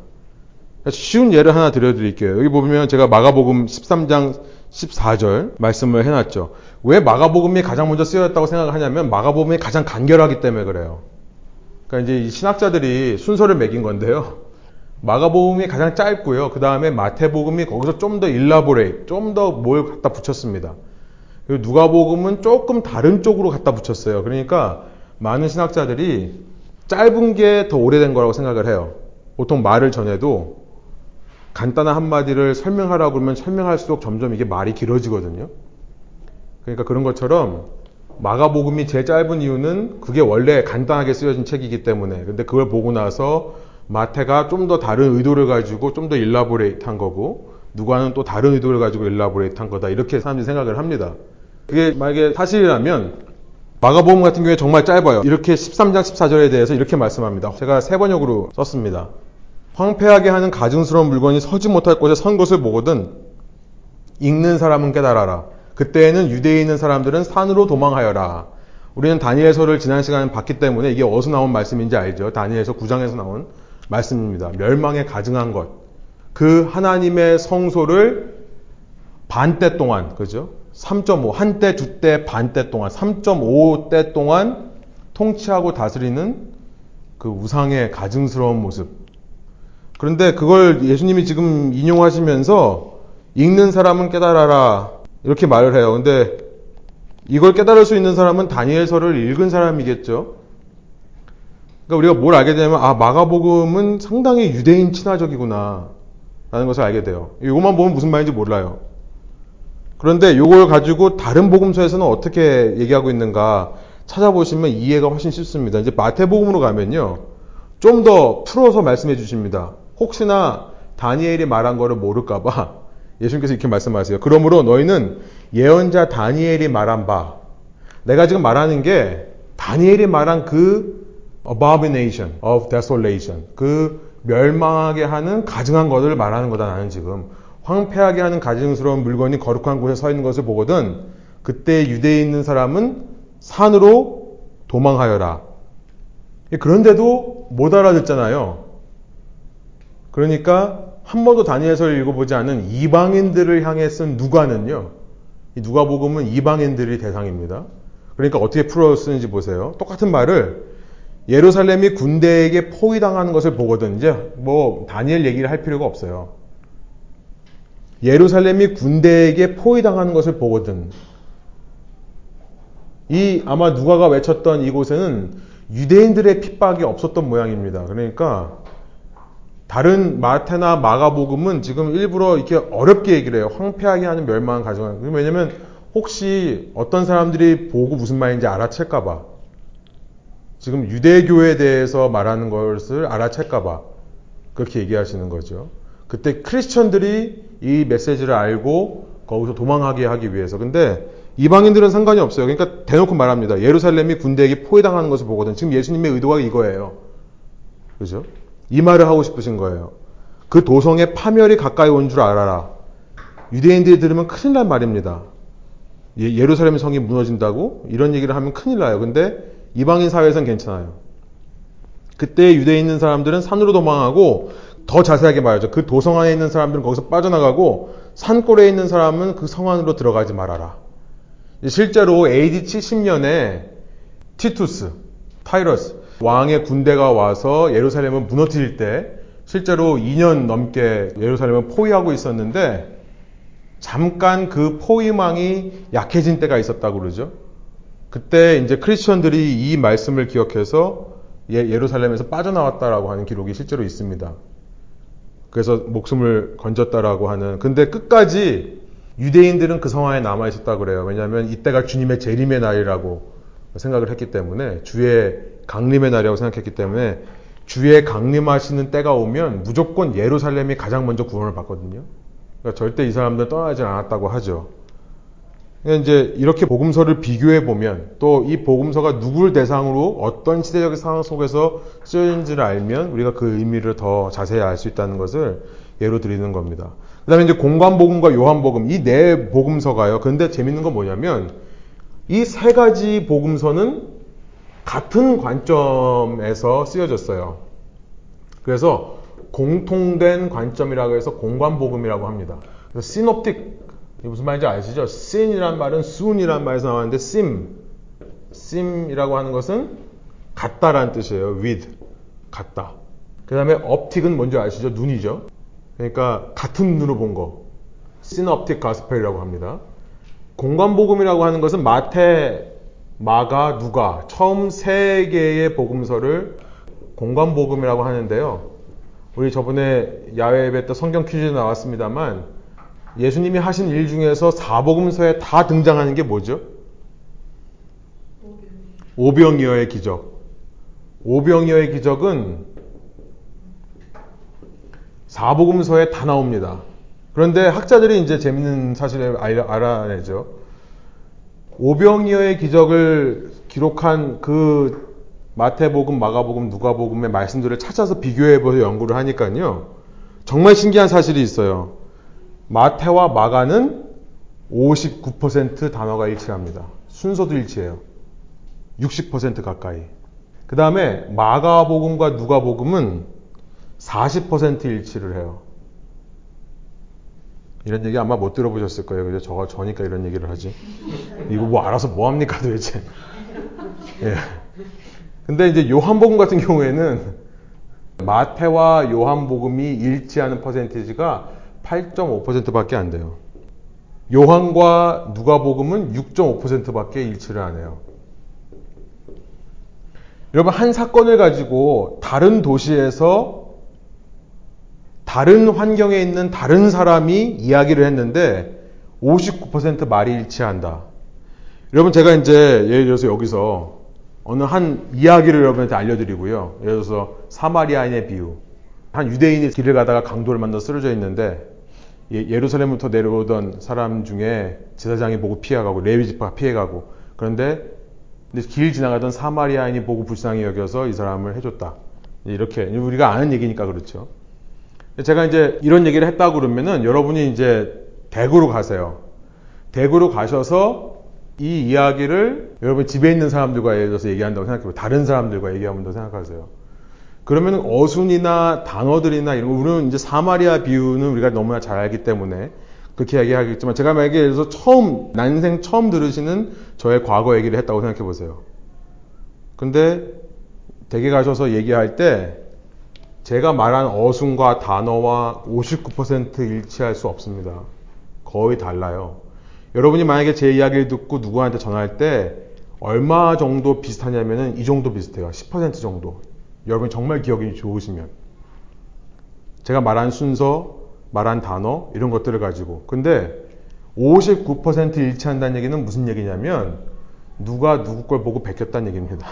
쉬운 예를 하나 드려드릴게요. 여기 보면 제가 마가복음 13장 14절 말씀을 해놨죠. 왜 마가복음이 가장 먼저 쓰여졌다고 생각을 하냐면 마가복음이 가장 간결하기 때문에 그래요. 그러니까 이제 신학자들이 순서를 매긴 건데요. 마가복음이 가장 짧고요. 그 다음에 마태복음이 거기서 좀 더 일라보레이, 좀 더 뭘 갖다 붙였습니다. 그리고 누가복음은 조금 다른 쪽으로 갖다 붙였어요. 그러니까 많은 신학자들이 짧은 게 더 오래된 거라고 생각을 해요. 보통 말을 전해도 간단한 한마디를 설명하라고 그러면 설명할수록 점점 이게 말이 길어지거든요. 그러니까 그런 것처럼 마가복음이 제일 짧은 이유는 그게 원래 간단하게 쓰여진 책이기 때문에 근데 그걸 보고 나서 마태가 좀 더 다른 의도를 가지고 좀 더 일라보레이트 한 거고 누가는 또 다른 의도를 가지고 일라보레이트 한 거다 이렇게 사람들이 생각을 합니다. 그게 만약에 사실이라면 마가복음 같은 경우에 정말 짧아요. 이렇게 13장 14절에 대해서 이렇게 말씀합니다. 제가 세 번역으로 썼습니다. 황폐하게 하는 가증스러운 물건이 서지 못할 곳에 선 것을 보거든 읽는 사람은 깨달아라. 그때에는 유대에 있는 사람들은 산으로 도망하여라. 우리는 다니엘서를 지난 시간에 봤기 때문에 이게 어디서 나온 말씀인지 알죠. 다니엘서 9장에서 나온 말씀입니다. 멸망에 가증한 것. 그 하나님의 성소를 반때 동안, 그죠? 3.5, 한때, 두 때, 반때 동안, 3.5때 동안 통치하고 다스리는 그 우상의 가증스러운 모습. 그런데 그걸 예수님이 지금 인용하시면서 읽는 사람은 깨달아라 이렇게 말을 해요. 근데 이걸 깨달을 수 있는 사람은 다니엘서를 읽은 사람이겠죠. 그러니까 우리가 뭘 알게 되면 아 마가복음은 상당히 유대인 친화적이구나 라는 것을 알게 돼요. 이것만 보면 무슨 말인지 몰라요. 그런데 이걸 가지고 다른 복음서에서는 어떻게 얘기하고 있는가 찾아보시면 이해가 훨씬 쉽습니다. 이제 마태복음으로 가면요. 좀 더 풀어서 말씀해 주십니다. 혹시나 다니엘이 말한 거를 모를까봐 예수님께서 이렇게 말씀하세요. 그러므로 너희는 예언자 다니엘이 말한 바, 내가 지금 말하는 게 다니엘이 말한 그 abomination of desolation, 그 멸망하게 하는 가증한 것을 말하는 거다 나는 지금 황폐하게 하는 가증스러운 물건이 거룩한 곳에 서 있는 것을 보거든 그때 유대에 있는 사람은 산으로 도망하여라. 그런데도 못 알아듣잖아요. 그러니까 한 번도 다니엘서를 읽어보지 않은 이방인들을 향해 쓴 누가는요. 이 누가복음은 이방인들이 대상입니다. 그러니까 어떻게 풀어 쓰는지 보세요. 똑같은 말을 예루살렘이 군대에게 포위당하는 것을 보거든 이제 뭐 다니엘 얘기를 할 필요가 없어요. 예루살렘이 군대에게 포위당하는 것을 보거든. 이 아마 누가가 외쳤던 이곳에는 유대인들의 핍박이 없었던 모양입니다. 그러니까 다른 마태나 마가복음은 지금 일부러 이렇게 어렵게 얘기를 해요. 황폐하게 하는 멸망을 가져가는. 왜냐면 혹시 어떤 사람들이 보고 무슨 말인지 알아챌까봐. 지금 유대교에 대해서 말하는 것을 알아챌까봐. 그렇게 얘기하시는 거죠. 그때 크리스천들이 이 메시지를 알고 거기서 도망하게 하기 위해서. 근데 이방인들은 상관이 없어요. 그러니까 대놓고 말합니다. 예루살렘이 군대에게 포위당하는 것을 보거든. 지금 예수님의 의도가 이거예요. 그죠? 이 말을 하고 싶으신 거예요. 그 도성에 파멸이 가까이 온 줄 알아라. 유대인들이 들으면 큰일 날 말입니다. 예, 루살렘 성이 무너진다고 이런 얘기를 하면 큰일 나요. 근데 이방인 사회에선 괜찮아요. 그때 유대에 있는 사람들은 산으로 도망하고 더 자세하게 말하죠. 그 도성 안에 있는 사람들은 거기서 빠져나가고 산골에 있는 사람은 그 성 안으로 들어가지 말아라. 실제로 AD 70년에 티투스, 타이러스 왕의 군대가 와서 예루살렘을 무너뜨릴 때 실제로 2년 넘게 예루살렘을 포위하고 있었는데 잠깐 그 포위망이 약해진 때가 있었다고 그러죠. 그때 이제 크리스천들이 이 말씀을 기억해서 예, 예루살렘에서 빠져나왔다라고 하는 기록이 실제로 있습니다. 그래서 목숨을 건졌다라고 하는. 근데 끝까지 유대인들은 그 성화에 남아 있었다 그래요. 왜냐하면 이때가 주님의 재림의 날이라고 생각을 했기 때문에 주의 강림의 날이라고 생각했기 때문에 주의 강림하시는 때가 오면 무조건 예루살렘이 가장 먼저 구원을 받거든요. 그러니까 절대 이 사람들 떠나지 않았다고 하죠. 그러니까 이제 이렇게 복음서를 비교해 보면 또 이 복음서가 누구를 대상으로 어떤 시대적 상황 속에서 쓰여진지를 알면 우리가 그 의미를 더 자세히 알 수 있다는 것을 예로 드리는 겁니다. 그 다음에 이제 공관복음과 요한복음, 이 네 복음서가요. 근데 재밌는 건 뭐냐면, 이 세 가지 복음서는 같은 관점에서 쓰여졌어요. 그래서 공통된 관점이라고 해서 공관복음이라고 합니다. 그래서 시놉틱, 무슨 말인지 아시죠? sin이란 말은 soon이란 말에서 나왔는데 sim, sim이라고 하는 것은 같다라는 뜻이에요. with, 같다. 그 다음에 optic은 뭔지 아시죠? 눈이죠. 그러니까 같은 눈으로 본 거. 시놉틱 가스펠이라고 합니다. 공간복음이라고 하는 것은 마태, 마가, 누가 처음 세 개의 복음서를 공간 복음이라고 하는데요. 우리 저번에 야외 예배 때 성경 퀴즈 나왔습니다만 예수님이 하신 일 중에서 사복음서에 다 등장하는 게 뭐죠? 오병이어의 기적. 오병이어의 기적은 사복음서에 다 나옵니다. 그런데 학자들이 이제 재밌는 사실을 알아내죠. 오병이어의 기적을 기록한 그 마태복음, 마가복음, 누가복음의 말씀들을 찾아서 비교해보서 연구를 하니까요. 정말 신기한 사실이 있어요. 마태와 마가는 59% 단어가 일치합니다. 순서도 일치해요. 60% 가까이. 그 다음에 마가복음과 누가복음은 40% 일치를 해요. 이런 얘기 아마 못 들어보셨을 거예요. 그죠? 저가 저니까 이런 얘기를 하지. 이거 뭐 알아서 뭐 합니까 도대체. 예. 근데 이제 요한복음 같은 경우에는 마태와 요한복음이 일치하는 퍼센티지가 8.5%밖에 안 돼요. 요한과 누가복음은 6.5%밖에 일치를 안 해요. 여러분 한 사건을 가지고 다른 도시에서 다른 환경에 있는 다른 사람이 이야기를 했는데 59% 말이 일치한다. 여러분 제가 이제 예를 들어서 여기서 어느 한 이야기를 여러분한테 알려드리고요. 예를 들어서 사마리아인의 비유. 한 유대인이 길을 가다가 강도를 만나 쓰러져 있는데 예, 예루살렘부터 내려오던 사람 중에 제사장이 보고 피해가고 레위 지파 피해가고 그런데 길 지나가던 사마리아인이 보고 불쌍히 여겨서 이 사람을 해줬다. 이렇게 우리가 아는 얘기니까 그렇죠. 제가 이제 이런 얘기를 했다 그러면은 여러분이 이제 대구로 가세요. 대구로 가셔서 이 이야기를 여러분 집에 있는 사람들과 예를 들어서 얘기한다고 생각해보고 다른 사람들과 더 생각하세요. 그러면 어순이나 단어들이나 이런 거, 우리는 이제 사마리아 비유는 우리가 너무나 잘 알기 때문에 그렇게 이야기하겠지만 제가 만약에 예를 들어서 처음, 난생 처음 들으시는 저의 과거 얘기를 했다고 생각해 보세요. 근데 댁에 가셔서 얘기할 때 제가 말한 어순과 단어와 59% 일치할 수 없습니다. 거의 달라요. 여러분이 만약에 제 이야기를 듣고 누구한테 전화할 때 얼마 정도 비슷하냐면은 이 정도 비슷해요. 10% 정도. 여러분 정말 기억이 좋으시면. 제가 말한 순서, 말한 단어, 이런 것들을 가지고. 근데 59% 일치한다는 얘기는 무슨 얘기냐면 누가 누구 걸 보고 베꼈다는 얘기입니다.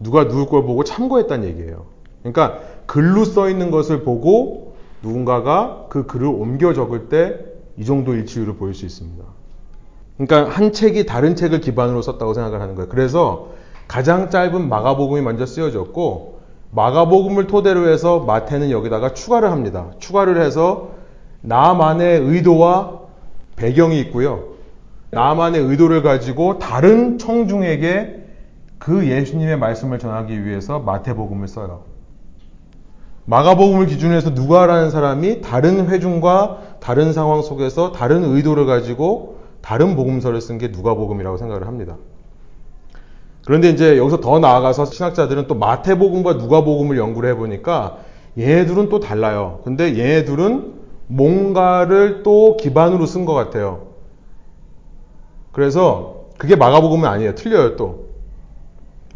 누가 누구 걸 보고 참고했다는 얘기예요. 그러니까 글로 써 있는 것을 보고 누군가가 그 글을 옮겨 적을 때 이 정도 일치율을 보일 수 있습니다. 그러니까 한 책이 다른 책을 기반으로 썼다고 생각을 하는 거예요. 그래서 가장 짧은 마가복음이 먼저 쓰여졌고 마가복음을 토대로 해서 마태는 여기다가 추가를 합니다. 추가를 해서 나만의 의도와 배경이 있고요. 나만의 의도를 가지고 다른 청중에게 그 예수님의 말씀을 전하기 위해서 마태복음을 써요. 마가복음을 기준으로 해서 누가라는 사람이 다른 회중과 다른 상황 속에서 다른 의도를 가지고 다른 복음서를 쓴 게 누가복음이라고 생각을 합니다. 그런데 이제 여기서 더 나아가서 신학자들은 또 마태복음과 누가복음을 연구를 해보니까 얘네들은 또 달라요. 근데 얘네들은 뭔가를 또 기반으로 쓴 것 같아요. 그래서 그게 마가복음은 아니에요. 틀려요 또.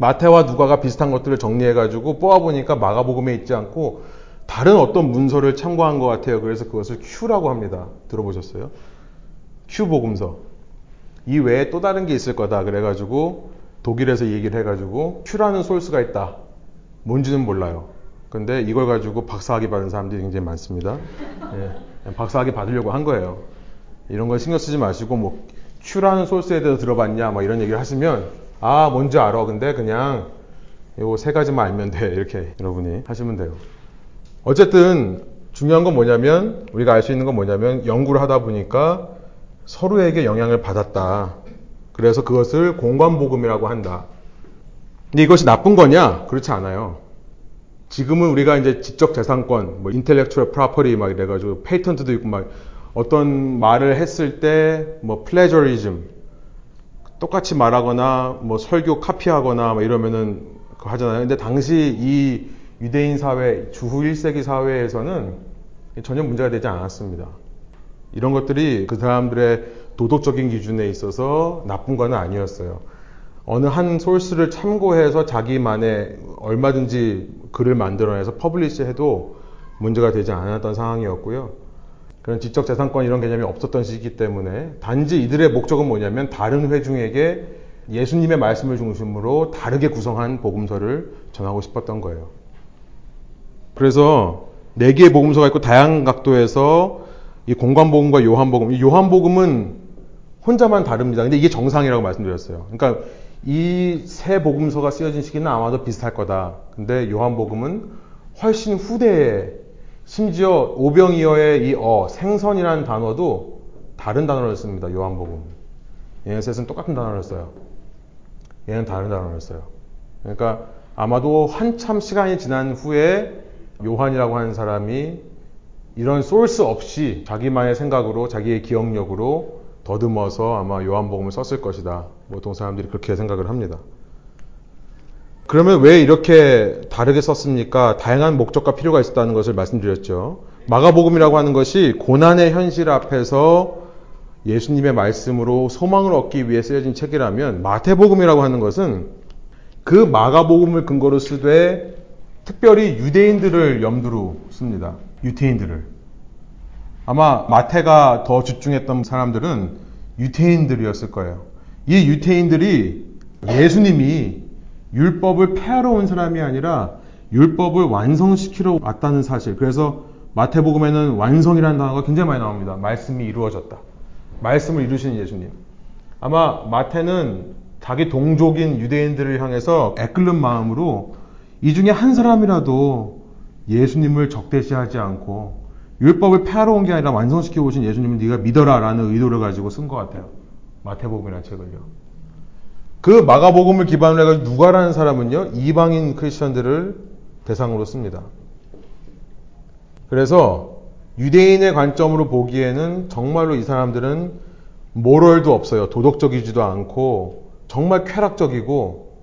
마태와 누가가 비슷한 것들을 정리해가지고 뽑아보니까 마가복음에 있지 않고 다른 어떤 문서를 참고한 것 같아요. 그래서 그것을 큐라고 합니다. 들어보셨어요? 큐 복음서. 이 외에 또 다른 게 있을 거다. 그래가지고 독일에서 얘기를 해가지고 큐라는 소스가 있다. 뭔지는 몰라요. 근데 이걸 가지고 박사학위 받은 사람들이 굉장히 많습니다. 예, 박사학위 받으려고 한 거예요. 이런 거 신경 쓰지 마시고 뭐 큐라는 소스에 대해서 들어봤냐 뭐 이런 얘기를 하시면 아 뭔지 알아. 근데 그냥 이거 세 가지만 알면 돼. 이렇게 여러분이 하시면 돼요. 어쨌든 중요한 건 뭐냐면 우리가 알 수 있는 건 뭐냐면 연구를 하다 보니까 서로에게 영향을 받았다. 그래서 그것을 공관복음이라고 한다. 근데 이것이 나쁜 거냐? 그렇지 않아요. 지금은 우리가 이제 지적 재산권, 뭐 intellectual property 막 이래 가지고 patent도 있고 막 어떤 말을 했을 때 뭐 plagiarism 똑같이 말하거나 뭐 설교 카피하거나 뭐 이러면은 하잖아요. 근데 당시 이 유대인 사회, 주후 1세기 사회에서는 전혀 문제가 되지 않았습니다. 이런 것들이 그 사람들의 도덕적인 기준에 있어서 나쁜 건 아니었어요. 어느 한 소스를 참고해서 자기만의 얼마든지 글을 만들어내서 publish 해도 문제가 되지 않았던 상황이었고요. 그런 지적 재산권 이런 개념이 없었던 시기 때문에 단지 이들의 목적은 뭐냐면 다른 회중에게 예수님의 말씀을 중심으로 다르게 구성한 복음서를 전하고 싶었던 거예요. 그래서 네 개의 복음서가 있고 다양한 각도에서 이 공관복음과 요한복음, 이 요한복음은 혼자만 다릅니다. 근데 이게 정상이라고 말씀드렸어요. 그러니까 이 세 복음서가 쓰여진 시기는 아마도 비슷할 거다. 근데 요한복음은 훨씬 후대에 심지어 오병이어의 이 어, 생선이라는 단어도 다른 단어를 씁니다. 요한복음. 얘네 셋은 똑같은 단어를 써요. 얘는 다른 단어를 써요. 그러니까 아마도 한참 시간이 지난 후에 요한이라고 하는 사람이 이런 소스 없이 자기만의 생각으로 자기의 기억력으로 더듬어서 아마 요한복음을 썼을 것이다. 보통 사람들이 그렇게 생각을 합니다. 그러면 왜 이렇게 다르게 썼습니까? 다양한 목적과 필요가 있었다는 것을 말씀드렸죠. 마가복음이라고 하는 것이 고난의 현실 앞에서 예수님의 말씀으로 소망을 얻기 위해 쓰여진 책이라면 마태복음이라고 하는 것은 그 마가복음을 근거로 쓰되 특별히 유대인들을 염두로 씁니다. 유태인들을. 아마 마태가 더 집중했던 사람들은 유태인들이었을 거예요. 이 유태인들이 예수님이 율법을 폐하러 온 사람이 아니라 율법을 완성시키러 왔다는 사실. 그래서 마태복음에는 완성이라는 단어가 굉장히 많이 나옵니다. 말씀이 이루어졌다. 말씀을 이루시는 예수님. 아마 마태는 자기 동족인 유대인들을 향해서 애끓는 마음으로 이 중에 한 사람이라도 예수님을 적대시하지 않고 율법을 폐하러 온 게 아니라 완성시켜 오신 예수님을 네가 믿어라 라는 의도를 가지고 쓴 것 같아요. 마태복음이라는 책을요. 그 마가복음을 기반으로 해가지고 누가라는 사람은요 이방인 크리스천들을 대상으로 씁니다. 그래서 유대인의 관점으로 보기에는 정말로 이 사람들은 모럴도 없어요. 도덕적이지도 않고 정말 쾌락적이고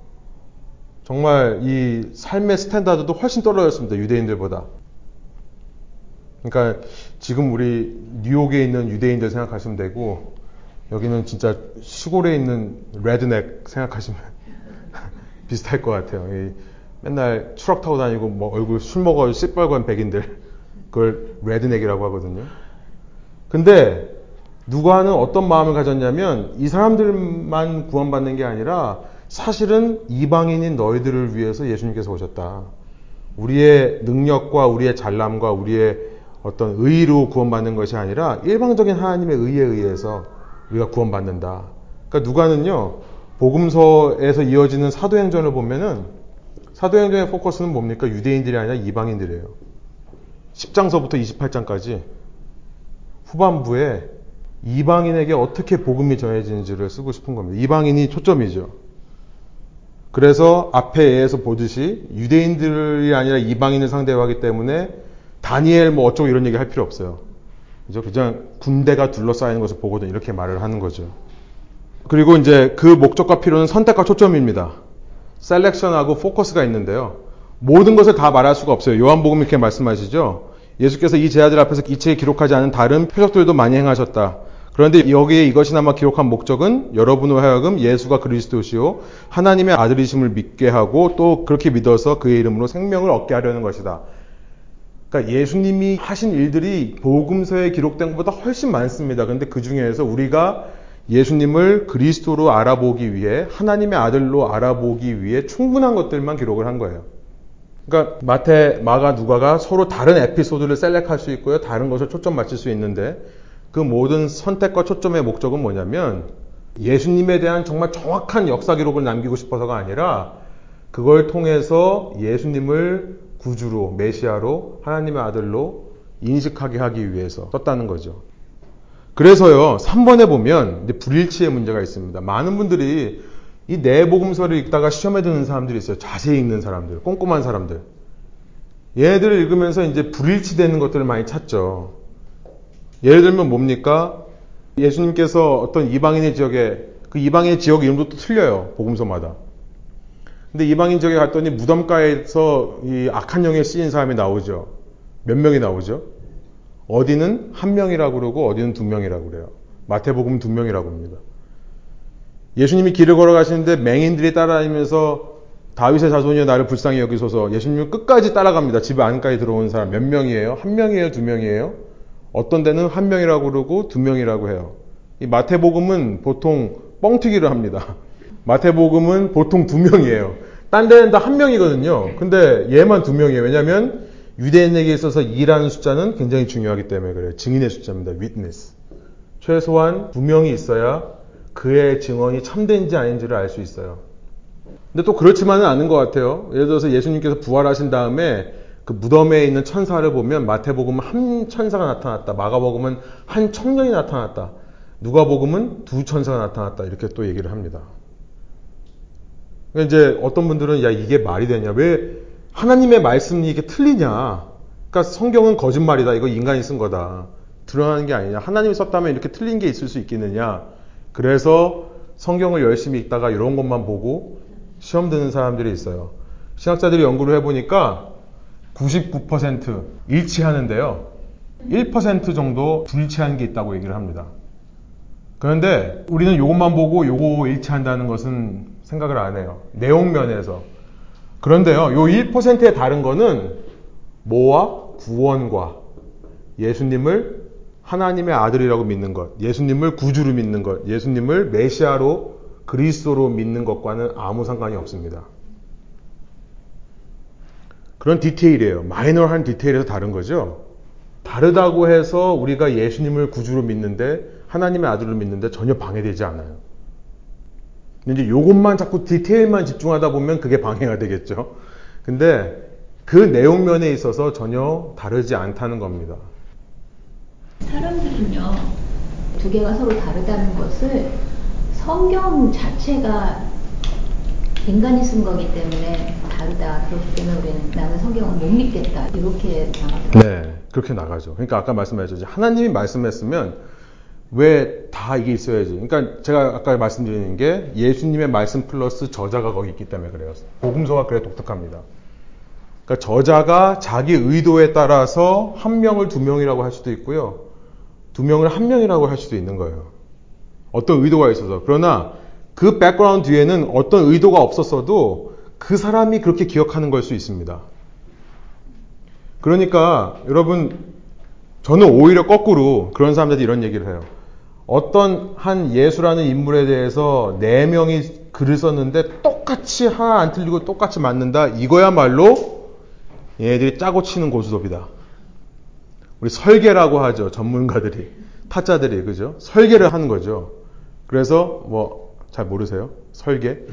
정말 이 삶의 standard도 훨씬 떨어졌습니다. 유대인들보다. 그러니까 지금 우리 뉴욕에 있는 유대인들 생각하시면 되고 여기는 진짜 시골에 있는 redneck 생각하시면 비슷할 것 같아요. 맨날 트럭 타고 다니고 뭐 얼굴 술 먹어 시뻘건 백인들 그걸 redneck이라고 하거든요. 근데 누가는 어떤 마음을 가졌냐면 이 사람들만 구원받는 게 아니라 사실은 이방인인 너희들을 위해서 예수님께서 오셨다. 우리의 능력과 우리의 잘남과 우리의 어떤 의로 구원받는 것이 아니라 일방적인 하나님의 의에 의해서 우리가 구원받는다. 그러니까 누가는요, 복음서에서 이어지는 사도행전을 보면은 사도행전의 포커스는 뭡니까? 유대인들이 아니라 이방인들이에요. 10장서부터 28장까지 후반부에 이방인에게 어떻게 복음이 전해지는지를 쓰고 싶은 겁니다. 이방인이 초점이죠. 그래서 앞에에서 보듯이 유대인들이 아니라 이방인을 상대로 하기 때문에 다니엘 뭐 어쩌고 이런 얘기 할 필요 없어요. 그죠? 그냥 군대가 둘러싸이는 것을 보거든 이렇게 말을 하는 거죠. 그리고 이제 그 목적과 필요는 선택과 초점입니다. 셀렉션하고 포커스가 있는데요. 모든 것을 다 말할 수가 없어요. 요한복음 이렇게 말씀하시죠. 예수께서 이 제자들 앞에서 이 책에 기록하지 않은 다른 표적들도 많이 행하셨다. 그런데 여기에 이것이나마 기록한 목적은 여러분으로 하여금 예수가 그리스도시요 하나님의 아들이심을 믿게 하고 또 그렇게 믿어서 그의 이름으로 생명을 얻게 하려는 것이다. 그러니까 예수님이 하신 일들이 복음서에 기록된 것보다 훨씬 많습니다. 그런데 그 중에서 우리가 예수님을 그리스도로 알아보기 위해 하나님의 아들로 알아보기 위해 충분한 것들만 기록을 한 거예요. 그러니까 마태, 마가, 누가가 서로 다른 에피소드를 셀렉할 수 있고요. 다른 것을 초점 맞출 수 있는데 그 모든 선택과 초점의 목적은 뭐냐면 예수님에 대한 정말 정확한 역사 기록을 남기고 싶어서가 아니라 그걸 통해서 예수님을 구주로, 메시아로, 하나님의 아들로 인식하게 하기 위해서 썼다는 거죠. 그래서요, 3번에 보면 불일치의 문제가 있습니다. 많은 분들이 이 내복음서를 읽다가 시험에 드는 사람들이 있어요. 자세히 읽는 사람들, 꼼꼼한 사람들. 얘네들을 읽으면서 이제 불일치되는 것들을 많이 찾죠. 예를 들면 뭡니까? 예수님께서 어떤 이방인의 지역에 그 이방인의 지역 이름도 또 틀려요. 복음서마다. 근데 이방인 지역에 갔더니 무덤가에서 이 악한 영에 쓰인 사람이 나오죠. 몇 명이 나오죠? 어디는 한 명이라고 그러고 어디는 두 명이라고 그래요. 마태복음 두 명이라고 합니다. 예수님이 길을 걸어가시는데 맹인들이 따라다니면서 다윗의 자손이여 나를 불쌍히 여기소서 예수님은 끝까지 따라갑니다. 집 안까지 들어온 사람 몇 명이에요? 한 명이에요? 두 명이에요? 어떤 데는 한 명이라고 그러고 두 명이라고 해요. 이 마태복음은 보통 뻥튀기를 합니다. 마태복음은 보통 두 명이에요. 딴 데는 다 한 명이거든요. 근데 얘만 두 명이에요. 왜냐하면 유대인에게 있어서 2라는 숫자는 굉장히 중요하기 때문에 그래요. 증인의 숫자입니다. witness. 최소한 두 명이 있어야 그의 증언이 참된지 아닌지를 알 수 있어요. 근데 또 그렇지만은 않은 것 같아요. 예를 들어서 예수님께서 부활하신 다음에 그 무덤에 있는 천사를 보면 마태복음은 한 천사가 나타났다. 마가복음은 한 청년이 나타났다. 누가복음은 두 천사가 나타났다. 이렇게 또 얘기를 합니다. 그러니까 이제 어떤 분들은 야 이게 말이 되냐? 왜 하나님의 말씀이 이게 틀리냐? 그러니까 성경은 거짓말이다. 이거 인간이 쓴 거다. 드러나는 게 아니냐? 하나님이 썼다면 이렇게 틀린 게 있을 수 있겠느냐? 그래서 성경을 열심히 읽다가 이런 것만 보고 시험 드는 사람들이 있어요. 신학자들이 연구를 해보니까 99% 일치하는데요. 1% 정도 불일치하는 게 있다고 얘기를 합니다. 그런데 우리는 이것만 보고 요거 일치한다는 것은 생각을 안 해요. 내용 면에서. 그런데요, 요 1%의 다른 거는 뭐와 구원과 예수님을 하나님의 아들이라고 믿는 것, 예수님을 구주로 믿는 것, 예수님을 메시아로 그리스도로 믿는 것과는 아무 상관이 없습니다. 그런 디테일이에요. 마이너한 디테일에서 다른 거죠. 다르다고 해서 우리가 예수님을 구주로 믿는데 하나님의 아들로 믿는데 전혀 방해되지 않아요. 이제 요것만 자꾸 디테일만 집중하다 보면 그게 방해가 되겠죠. 근데 그 내용면에 있어서 전혀 다르지 않다는 겁니다. 사람들은요, 두 개가 서로 다르다는 것을 성경 자체가 인간이 쓴 거기 때문에 다르다. 그렇기 때문에 우리는 나는 성경을 못 믿겠다. 이렇게 나가죠. 네, 그렇게 나가죠. 그러니까 아까 말씀하셨죠. 하나님이 말씀했으면 왜 다 이게 있어야지. 그러니까 제가 아까 말씀드리는 게 예수님의 말씀 플러스 저자가 거기 있기 때문에 그래요. 복음서가 그래 독특합니다. 그러니까 저자가 자기 의도에 따라서 한 명을 두 명이라고 할 수도 있고요. 두 명을 한 명이라고 할 수도 있는 거예요. 어떤 의도가 있어서. 그러나 그 백그라운드 뒤에는 어떤 의도가 없었어도 그 사람이 그렇게 기억하는 걸 수 있습니다. 그러니까 여러분 저는 오히려 거꾸로 그런 사람들이 이런 얘기를 해요. 어떤 한 예수라는 인물에 대해서 네 명이 글을 썼는데 똑같이 하나 안 틀리고 똑같이 맞는다. 이거야말로 얘네들이 짜고 치는 고스톱이다. 우리 설계라고 하죠. 전문가들이. 타짜들이. 그죠? 설계를 하는 거죠. 그래서 뭐 잘 모르세요? 설계?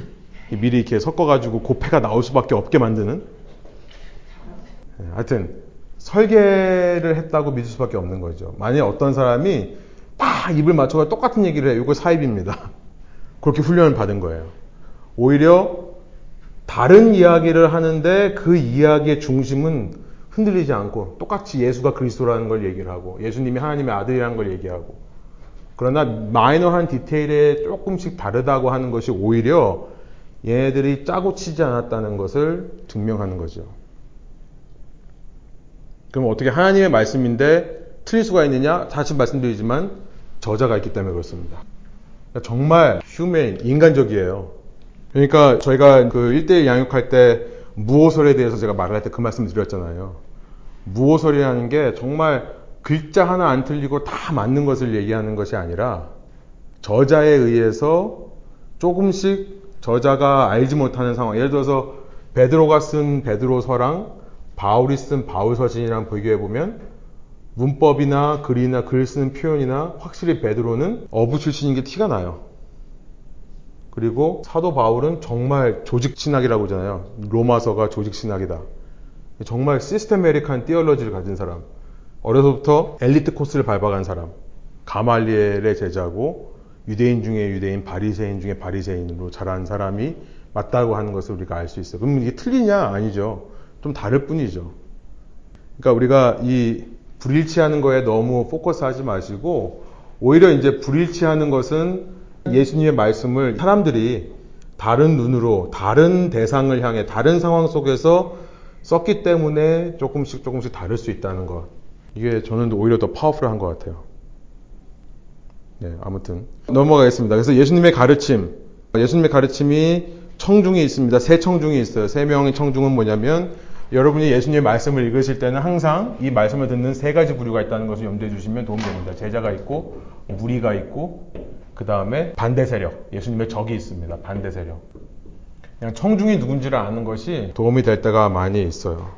미리 이렇게 섞어가지고 고패가 나올 수밖에 없게 만드는? 네, 하여튼 설계를 했다고 믿을 수밖에 없는 거죠. 만약에 어떤 사람이 딱 입을 맞춰서 똑같은 얘기를 해요. 이거 사입입니다. 그렇게 훈련을 받은 거예요. 오히려 다른 이야기를 하는데 그 이야기의 중심은 흔들리지 않고 똑같이 예수가 그리스도라는 걸 얘기를 하고 예수님이 하나님의 아들이라는 걸 얘기하고 그러나 마이너한 디테일에 조금씩 다르다고 하는 것이 오히려 얘네들이 짜고 치지 않았다는 것을 증명하는 거죠. 그럼 어떻게 하나님의 말씀인데 틀릴 수가 있느냐? 다시 말씀드리지만 저자가 있기 때문에 그렇습니다. 그러니까 정말 휴메인, 인간적이에요. 그러니까 저희가 그 1대1 양육할 때 무호설에 대해서 제가 말할 때 그 말씀 드렸잖아요. 무호설이라는 게 정말 글자 하나 안 틀리고 다 맞는 것을 얘기하는 것이 아니라 저자에 의해서 조금씩 저자가 알지 못하는 상황. 예를 들어서 베드로가 쓴 베드로서랑 바울이 쓴 바울서신이랑 비교해 보면 문법이나 글이나 글 쓰는 표현이나 확실히 베드로는 어부 출신인 게 티가 나요. 그리고 사도 바울은 정말 조직 신학이라고 하잖아요. 로마서가 조직 신학이다. 정말 시스테메릭한 띠얼러지를 가진 사람. 어려서부터 엘리트 코스를 밟아간 사람. 가말리엘의 제자고 유대인 중에 유대인, 바리새인 중에 바리새인으로 자란 사람이 맞다고 하는 것을 우리가 알 수 있어요. 그럼 이게 틀리냐? 아니죠. 좀 다를 뿐이죠. 그러니까 우리가 이 불일치하는 거에 너무 포커스 하지 마시고 오히려 이제 불일치하는 것은 예수님의 말씀을 사람들이 다른 눈으로 다른 대상을 향해 다른 상황 속에서 썼기 때문에 조금씩 조금씩 다를 수 있다는 것. 이게 저는 오히려 더 파워풀한 것 같아요. 네, 아무튼 넘어가겠습니다. 그래서 예수님의 가르침, 예수님의 가르침이 청중이 있습니다. 세 청중이 있어요. 세 명의 청중은 뭐냐면 여러분이 예수님의 말씀을 읽으실 때는 항상 이 말씀을 듣는 세 가지 부류가 있다는 것을 염두에 주시면 도움이 됩니다. 제자가 있고 무리가 있고 그 다음에 반대 세력, 예수님의 적이 있습니다. 반대 세력. 그냥 청중이 누군지를 아는 것이 도움이 될 때가 많이 있어요.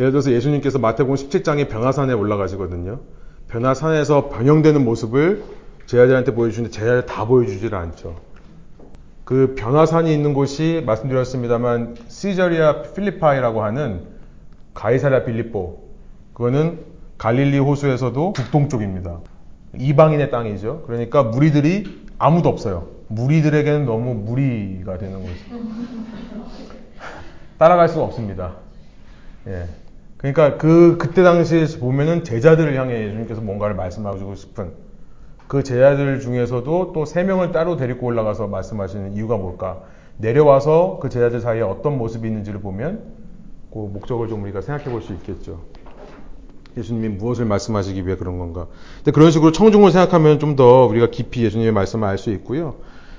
예를 들어서 예수님께서 마태복음 17장에 변화산에 올라가시거든요. 변화산에서 변형되는 모습을 제자들한테 보여주는데 제자들 다 보여주질 않죠. 그 변화산이 있는 곳이 말씀드렸습니다만 시저리아 필리파이라고 하는 가이사랴 빌립보 그거는 갈릴리 호수에서도 북동쪽입니다. 이방인의 땅이죠. 그러니까 무리들이 아무도 없어요. 무리들에게는 너무 무리가 되는 거죠. 따라갈 수가 없습니다. 예. 그러니까 그 그때 당시에 보면은 제자들을 향해 예수님께서 뭔가를 말씀하고 싶은 그 제자들 중에서도 또 세 명을 따로 데리고 올라가서 말씀하시는 이유가 뭘까? 내려와서 그 제자들 사이에 어떤 모습이 있는지를 보면 그 목적을 좀 우리가 생각해 볼 수 있겠죠. 예수님이 무엇을 말씀하시기 위해 그런 건가. 근데 그런 식으로 청중을 생각하면 좀 더 우리가 깊이 예수님의 말씀을 알 수 있고요.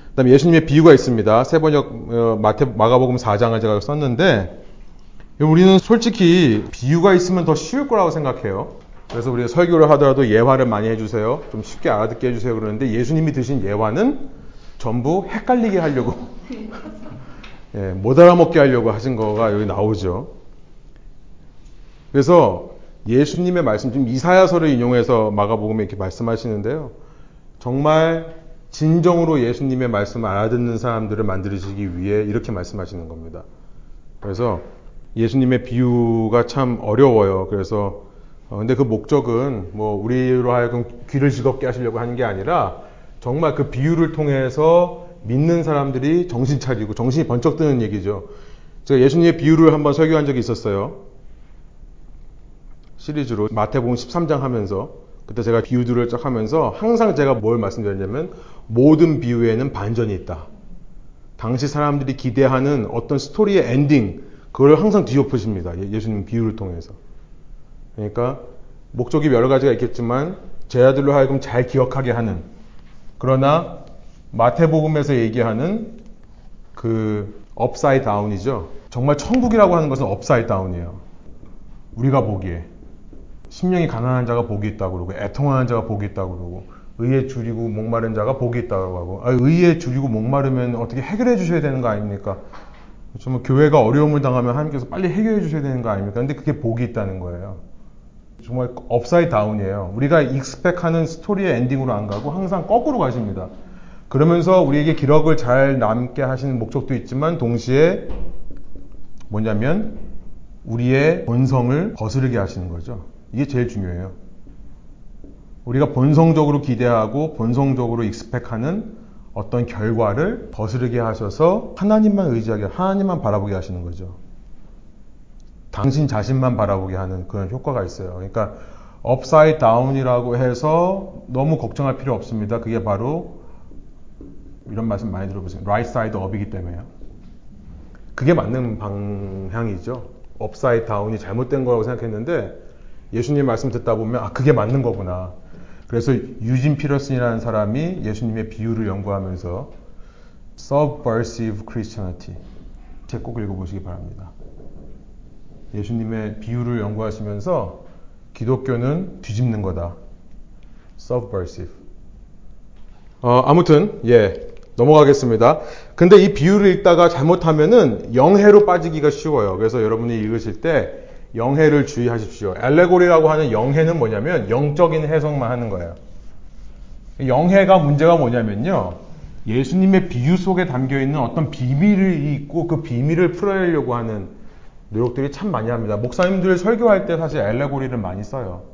그 다음에 예수님의 비유가 있습니다. 세번역 어, 마태, 마가복음 4장을 제가 썼는데 우리는 솔직히 비유가 있으면 더 쉬울 거라고 생각해요. 그래서 우리가 설교를 하더라도 예화를 많이 해주세요. 좀 쉽게 알아듣게 해주세요. 그러는데 예수님이 드신 예화는 전부 헷갈리게 하려고, 예, 못 알아먹게 하려고 하신 거가 여기 나오죠. 그래서 예수님의 말씀, 지금 이사야서를 인용해서 마가복음에 이렇게 말씀하시는데요. 정말 진정으로 예수님의 말씀을 알아듣는 사람들을 만들어주기 위해 이렇게 말씀하시는 겁니다. 그래서 예수님의 비유가 참 어려워요. 그래서 어, 근데 그 목적은 뭐 우리로 하여금 귀를 즐겁게 하시려고 하는 게 아니라 정말 그 비유를 통해서 믿는 사람들이 정신 차리고 정신이 번쩍 드는 얘기죠. 제가 예수님의 비유를 한번 설교한 적이 있었어요. 시리즈로 마태복음 13장 하면서 그때 제가 비유들을 쫙 하면서 항상 제가 뭘 말씀드렸냐면 모든 비유에는 반전이 있다. 당시 사람들이 기대하는 어떤 스토리의 엔딩 그걸 항상 뒤엎으십니다. 예, 예수님 비유를 통해서. 그러니까 목적이 여러 가지가 있겠지만 제자들로 하여금 잘 기억하게 하는 그러나 마태복음에서 얘기하는 그 upside down이죠. 정말 천국이라고 하는 것은 upside down이에요. 우리가 보기에 심령이 가난한 자가 복이 있다고 그러고 애통하는 자가 복이 있다고 그러고 의에 주리고 목마른 자가 복이 있다고 하고 아, 의에 주리고 목마르면 어떻게 해결해 주셔야 되는 거 아닙니까? 정말 교회가 어려움을 당하면 하나님께서 빨리 해결해 주셔야 되는 거 아닙니까? 근데 그게 복이 있다는 거예요. 정말 upside down이에요. 우리가 expect하는 스토리의 엔딩으로 안 가고 항상 거꾸로 가십니다. 그러면서 우리에게 기록을 잘 남게 하시는 목적도 있지만 동시에 뭐냐면 우리의 본성을 거스르게 하시는 거죠. 이게 제일 중요해요. 우리가 본성적으로 기대하고 본성적으로 expect하는 어떤 결과를 거스르게 하셔서 하나님만 의지하게, 하나님만 바라보게 하시는 거죠. 당신 자신만 바라보게 하는 그런 효과가 있어요. 그러니까 upside down이라고 해서 너무 걱정할 필요 없습니다. 그게 바로 이런 말씀 많이 들어보세요. right side up이기 때문에요. 그게 맞는 방향이죠. upside down이 잘못된 거라고 생각했는데 예수님 말씀 듣다 보면 아 그게 맞는 거구나. 그래서 유진 피터슨이라는 사람이 예수님의 비유를 연구하면서 Subversive Christianity 책 꼭 읽어보시기 바랍니다. 예수님의 비유를 연구하시면서 기독교는 뒤집는 거다. Subversive. 어, 아무튼 예 넘어가겠습니다. 근데 이 비유를 읽다가 잘못하면은 영해로 빠지기가 쉬워요. 그래서 여러분이 읽으실 때 영해를 주의하십시오. 엘레고리라고 하는 영해는 뭐냐면 영적인 해석만 하는 거예요. 영해가 문제가 뭐냐면요. 예수님의 비유 속에 담겨 있는 어떤 비밀이 있고 그 비밀을 풀어내려고 하는 노력들이 참 많이 합니다. 목사님들 설교할 때 사실 엘레고리를 많이 써요.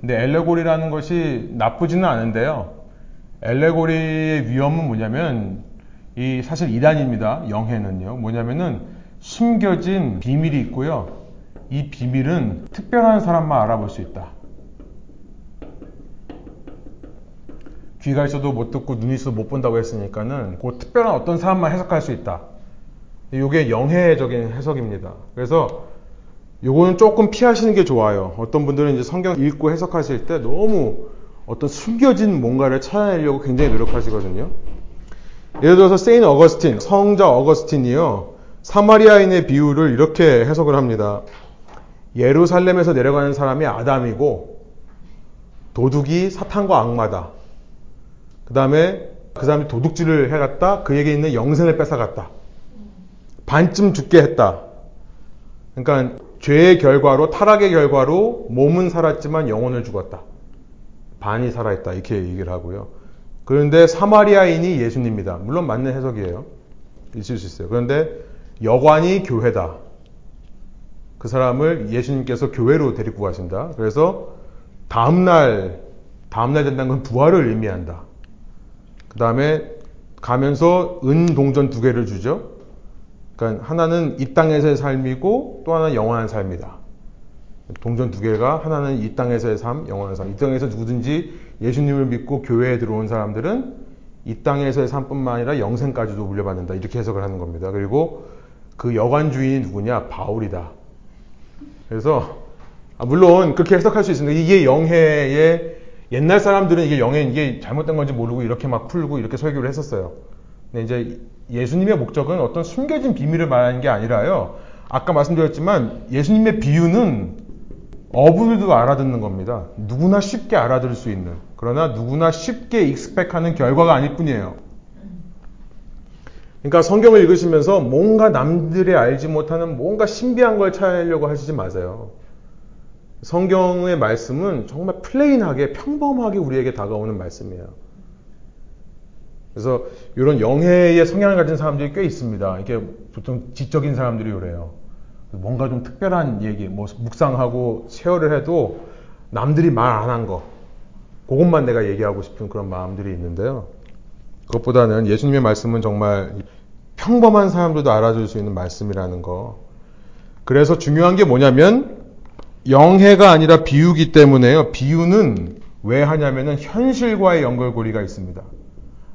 근데 엘레고리라는 것이 나쁘지는 않은데요. 엘레고리의 위험은 뭐냐면 이 사실 이단입니다. 영해는요. 뭐냐면은 숨겨진 비밀이 있고요. 이 비밀은 특별한 사람만 알아볼 수 있다. 귀가 있어도 못 듣고 눈이 있어도 못 본다고 했으니까는 그 특별한 어떤 사람만 해석할 수 있다. 이게 영해적인 해석입니다. 그래서 요거는 조금 피하시는 게 좋아요. 어떤 분들은 이제 성경 읽고 해석하실 때 너무 어떤 숨겨진 뭔가를 찾아내려고 굉장히 노력하시거든요. 예를 들어서 세인 어거스틴, 성자 어거스틴이요. 사마리아인의 비유를 이렇게 해석을 합니다. 예루살렘에서 내려가는 사람이 아담이고 도둑이 사탄과 악마다. 그 다음에 그 사람이 도둑질을 해갔다. 그에게 있는 영생을 뺏어갔다. 반쯤 죽게 했다. 그러니까 죄의 결과로 타락의 결과로 몸은 살았지만 영혼을 죽었다. 반이 살아있다. 이렇게 얘기를 하고요. 그런데 사마리아인이 예수님입니다. 물론 맞는 해석이에요. 있을 수 있어요. 그런데 여관이 교회다. 그 사람을 예수님께서 교회로 데리고 가신다. 그래서 다음날, 다음날 된다는 건 부활을 의미한다. 그 다음에 가면서 은 동전 두 개를 주죠. 그러니까 하나는 이 땅에서의 삶이고 또 하나는 영원한 삶이다. 동전 두 개가 하나는 이 땅에서의 삶, 영원한 삶. 이 땅에서 누구든지 예수님을 믿고 교회에 들어온 사람들은 이 땅에서의 삶뿐만 아니라 영생까지도 물려받는다. 이렇게 해석을 하는 겁니다. 그리고 그 여관 주인이 누구냐? 바울이다. 그래서 아, 물론 그렇게 해석할 수 있습니다. 이게 영해의 옛날 사람들은 이게 영해 이게 잘못된 건지 모르고 이렇게 막 풀고 이렇게 설교를 했었어요. 근데 이제 예수님의 목적은 어떤 숨겨진 비밀을 말하는 게 아니라요. 아까 말씀드렸지만 예수님의 비유는 어부들도 알아듣는 겁니다. 누구나 쉽게 알아들을 수 있는. 그러나 누구나 쉽게 익스펙하는 결과가 아닐 뿐이에요. 그러니까 성경을 읽으시면서 뭔가 남들이 알지 못하는 뭔가 신비한 걸 찾으려고 하시지 마세요. 성경의 말씀은 정말 plain하게 평범하게 우리에게 다가오는 말씀이에요. 그래서 이런 영해의 성향을 가진 사람들이 꽤 있습니다. 이게 보통 지적인 사람들이 그래요. 뭔가 좀 특별한 얘기, 뭐 묵상하고 share를 해도 남들이 말 안 한 거, 그것만 내가 얘기하고 싶은 그런 마음들이 있는데요. 그것보다는 예수님의 말씀은 정말 평범한 사람들도 알아줄 수 있는 말씀이라는 거. 그래서 중요한 게 뭐냐면 영해가 아니라 비유기 때문에요. 비유는 왜 하냐면은 현실과의 연결고리가 있습니다.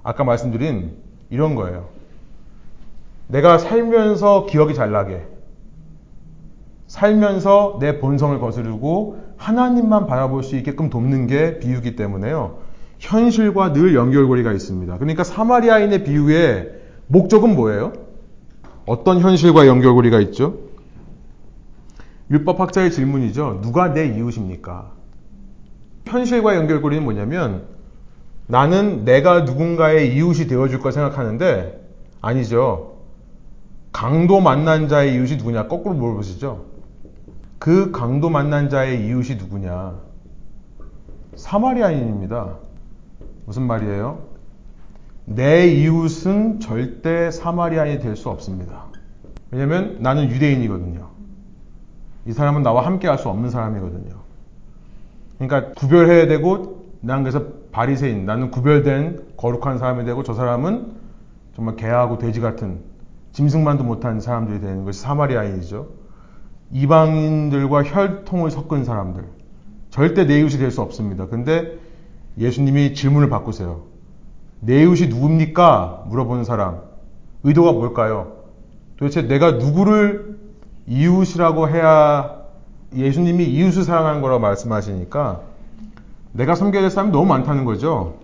아까 말씀드린 이런 거예요. 내가 살면서 기억이 잘 나게. 살면서 내 본성을 거스르고 하나님만 바라볼 수 있게끔 돕는 게 비유기 때문에요. 현실과 늘 연결고리가 있습니다. 그러니까 사마리아인의 비유에 목적은 뭐예요? 어떤 현실과 연결고리가 있죠? 율법학자의 질문이죠. 누가 내 이웃입니까? 현실과 연결고리는 뭐냐면 나는 내가 누군가의 이웃이 되어줄 거 생각하는데 아니죠. 강도 만난 자의 이웃이 누구냐? 거꾸로 물어보시죠. 그 강도 만난 자의 이웃이 누구냐? 사마리아인입니다. 무슨 말이에요? 내 이웃은 절대 사마리아인이 될 수 없습니다. 왜냐면 나는 유대인이거든요. 이 사람은 나와 함께 할 수 없는 사람이거든요. 그러니까 구별해야 되고 난 그래서 바리새인, 나는 구별된 거룩한 사람이 되고 저 사람은 정말 개하고 돼지 같은 짐승만도 못한 사람들이 되는 것이 사마리아인이죠. 이방인들과 혈통을 섞은 사람들. 절대 내 이웃이 될 수 없습니다. 근데 예수님이 질문을 바꾸세요. 내 이웃이 누굽니까? 물어보는 사람. 의도가 뭘까요? 도대체 내가 누구를 이웃이라고 해야 예수님이 이웃을 사랑하는 거라고 말씀하시니까 내가 섬겨야 될 사람이 너무 많다는 거죠.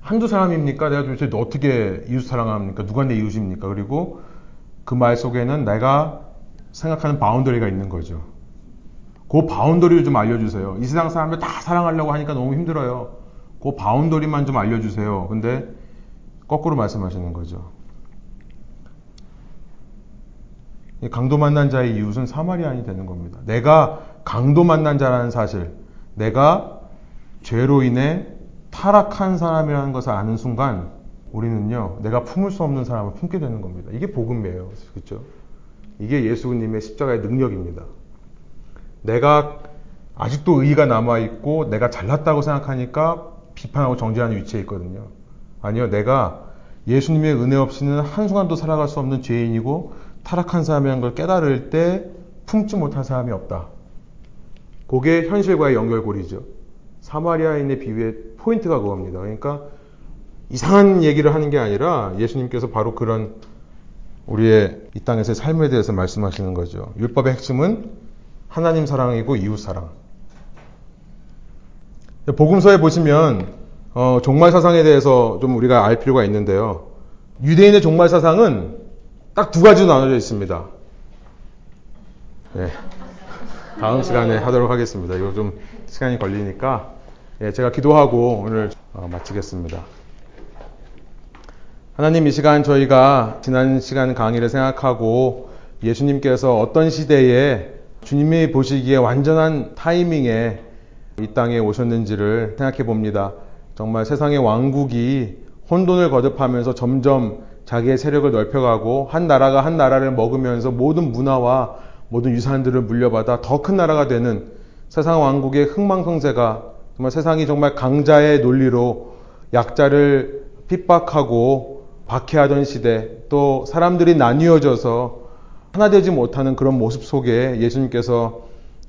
한두 사람입니까? 내가 도대체 어떻게 이웃 사랑합니까? 누가 내 이웃입니까? 그리고 그 말 속에는 내가 생각하는 boundary가 있는 거죠. 그 boundary를 좀 알려주세요. 이 세상 사람들 다 사랑하려고 하니까 너무 힘들어요. 그 boundary만 좀 알려주세요. 근데 거꾸로 말씀하시는 거죠. 강도 만난 자의 이웃은 사마리아인이 되는 겁니다. 내가 강도 만난 자라는 사실, 내가 죄로 인해 타락한 사람이라는 것을 아는 순간 우리는요, 내가 품을 수 없는 사람을 품게 되는 겁니다. 이게 복음이에요. 그렇죠? 이게 예수님의 십자가의 능력입니다. 내가 아직도 의의가 남아있고 내가 잘났다고 생각하니까 비판하고 정죄하는 위치에 있거든요. 아니요, 내가 예수님의 은혜 없이는 한순간도 살아갈 수 없는 죄인이고 타락한 사람이라는 걸 깨달을 때 품지 못한 사람이 없다. 그게 현실과의 연결고리죠. 사마리아인의 비유의 포인트가 그겁니다. 그러니까 이상한 얘기를 하는 게 아니라 예수님께서 바로 그런 우리의 이 땅에서의 삶에 대해서 말씀하시는 거죠. 율법의 핵심은 하나님 사랑이고 이웃 사랑. 복음서에 보시면 어, 종말 사상에 대해서 좀 우리가 알 필요가 있는데요. 유대인의 종말 사상은 딱 두 가지로 나눠져 있습니다. 네. 다음 시간에 하도록 하겠습니다. 이거 좀 시간이 걸리니까 예, 제가 기도하고 오늘 어, 마치겠습니다. 하나님 이 시간 저희가 지난 시간 강의를 생각하고 예수님께서 어떤 시대에 주님이 보시기에 완전한 타이밍에 이 땅에 오셨는지를 생각해 봅니다. 정말 세상의 왕국이 혼돈을 거듭하면서 점점 자기의 세력을 넓혀가고 한 나라가 한 나라를 먹으면서 모든 문화와 모든 유산들을 물려받아 더 큰 나라가 되는 세상 왕국의 흥망성쇠가 정말 세상이 정말 강자의 논리로 약자를 핍박하고 박해하던 시대 또 사람들이 나뉘어져서 하나 되지 못하는 그런 모습 속에 예수님께서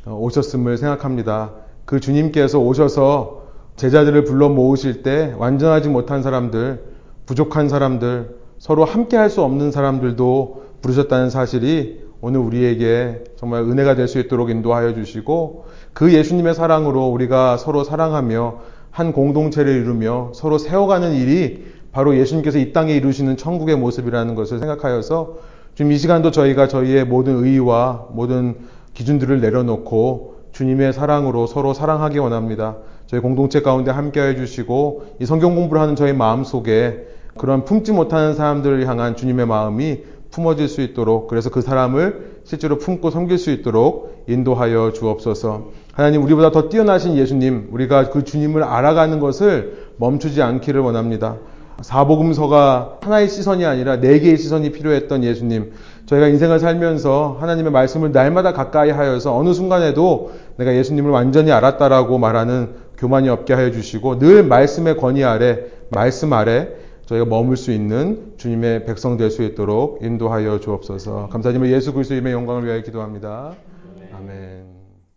오셨음을 생각합니다. 그 주님께서 오셔서 제자들을 불러 모으실 때 완전하지 못한 사람들, 부족한 사람들, 서로 함께 할 수 없는 사람들도 부르셨다는 사실이 오늘 우리에게 정말 은혜가 될 수 있도록 인도하여 주시고 그 예수님의 사랑으로 우리가 서로 사랑하며 한 공동체를 이루며 서로 세워가는 일이 바로 예수님께서 이 땅에 이루시는 천국의 모습이라는 것을 생각하여서 지금 이 시간도 저희가 저희의 모든 의의와 모든 기준들을 내려놓고 주님의 사랑으로 서로 사랑하기 원합니다. 저희 공동체 가운데 함께 해 주시고 이 성경 공부를 하는 저희 마음 속에 그런 품지 못하는 사람들을 향한 주님의 마음이 품어질 수 있도록 그래서 그 사람을 실제로 품고 섬길 수 있도록 인도하여 주옵소서. 하나님 우리보다 더 뛰어나신 예수님 우리가 그 주님을 알아가는 것을 멈추지 않기를 원합니다. 사복음서가 하나의 시선이 아니라 네 개의 시선이 필요했던 예수님. 저희가 인생을 살면서 하나님의 말씀을 날마다 가까이 하여서 어느 순간에도 내가 예수님을 완전히 알았다라고 말하는 교만이 없게 하여 주시고 늘 말씀의 권위 아래, 말씀 아래 저희가 머물 수 있는 주님의 백성 될 수 있도록 인도하여 주옵소서. 감사드리며 예수 그리스도의 영광을 위하여 기도합니다. 아멘.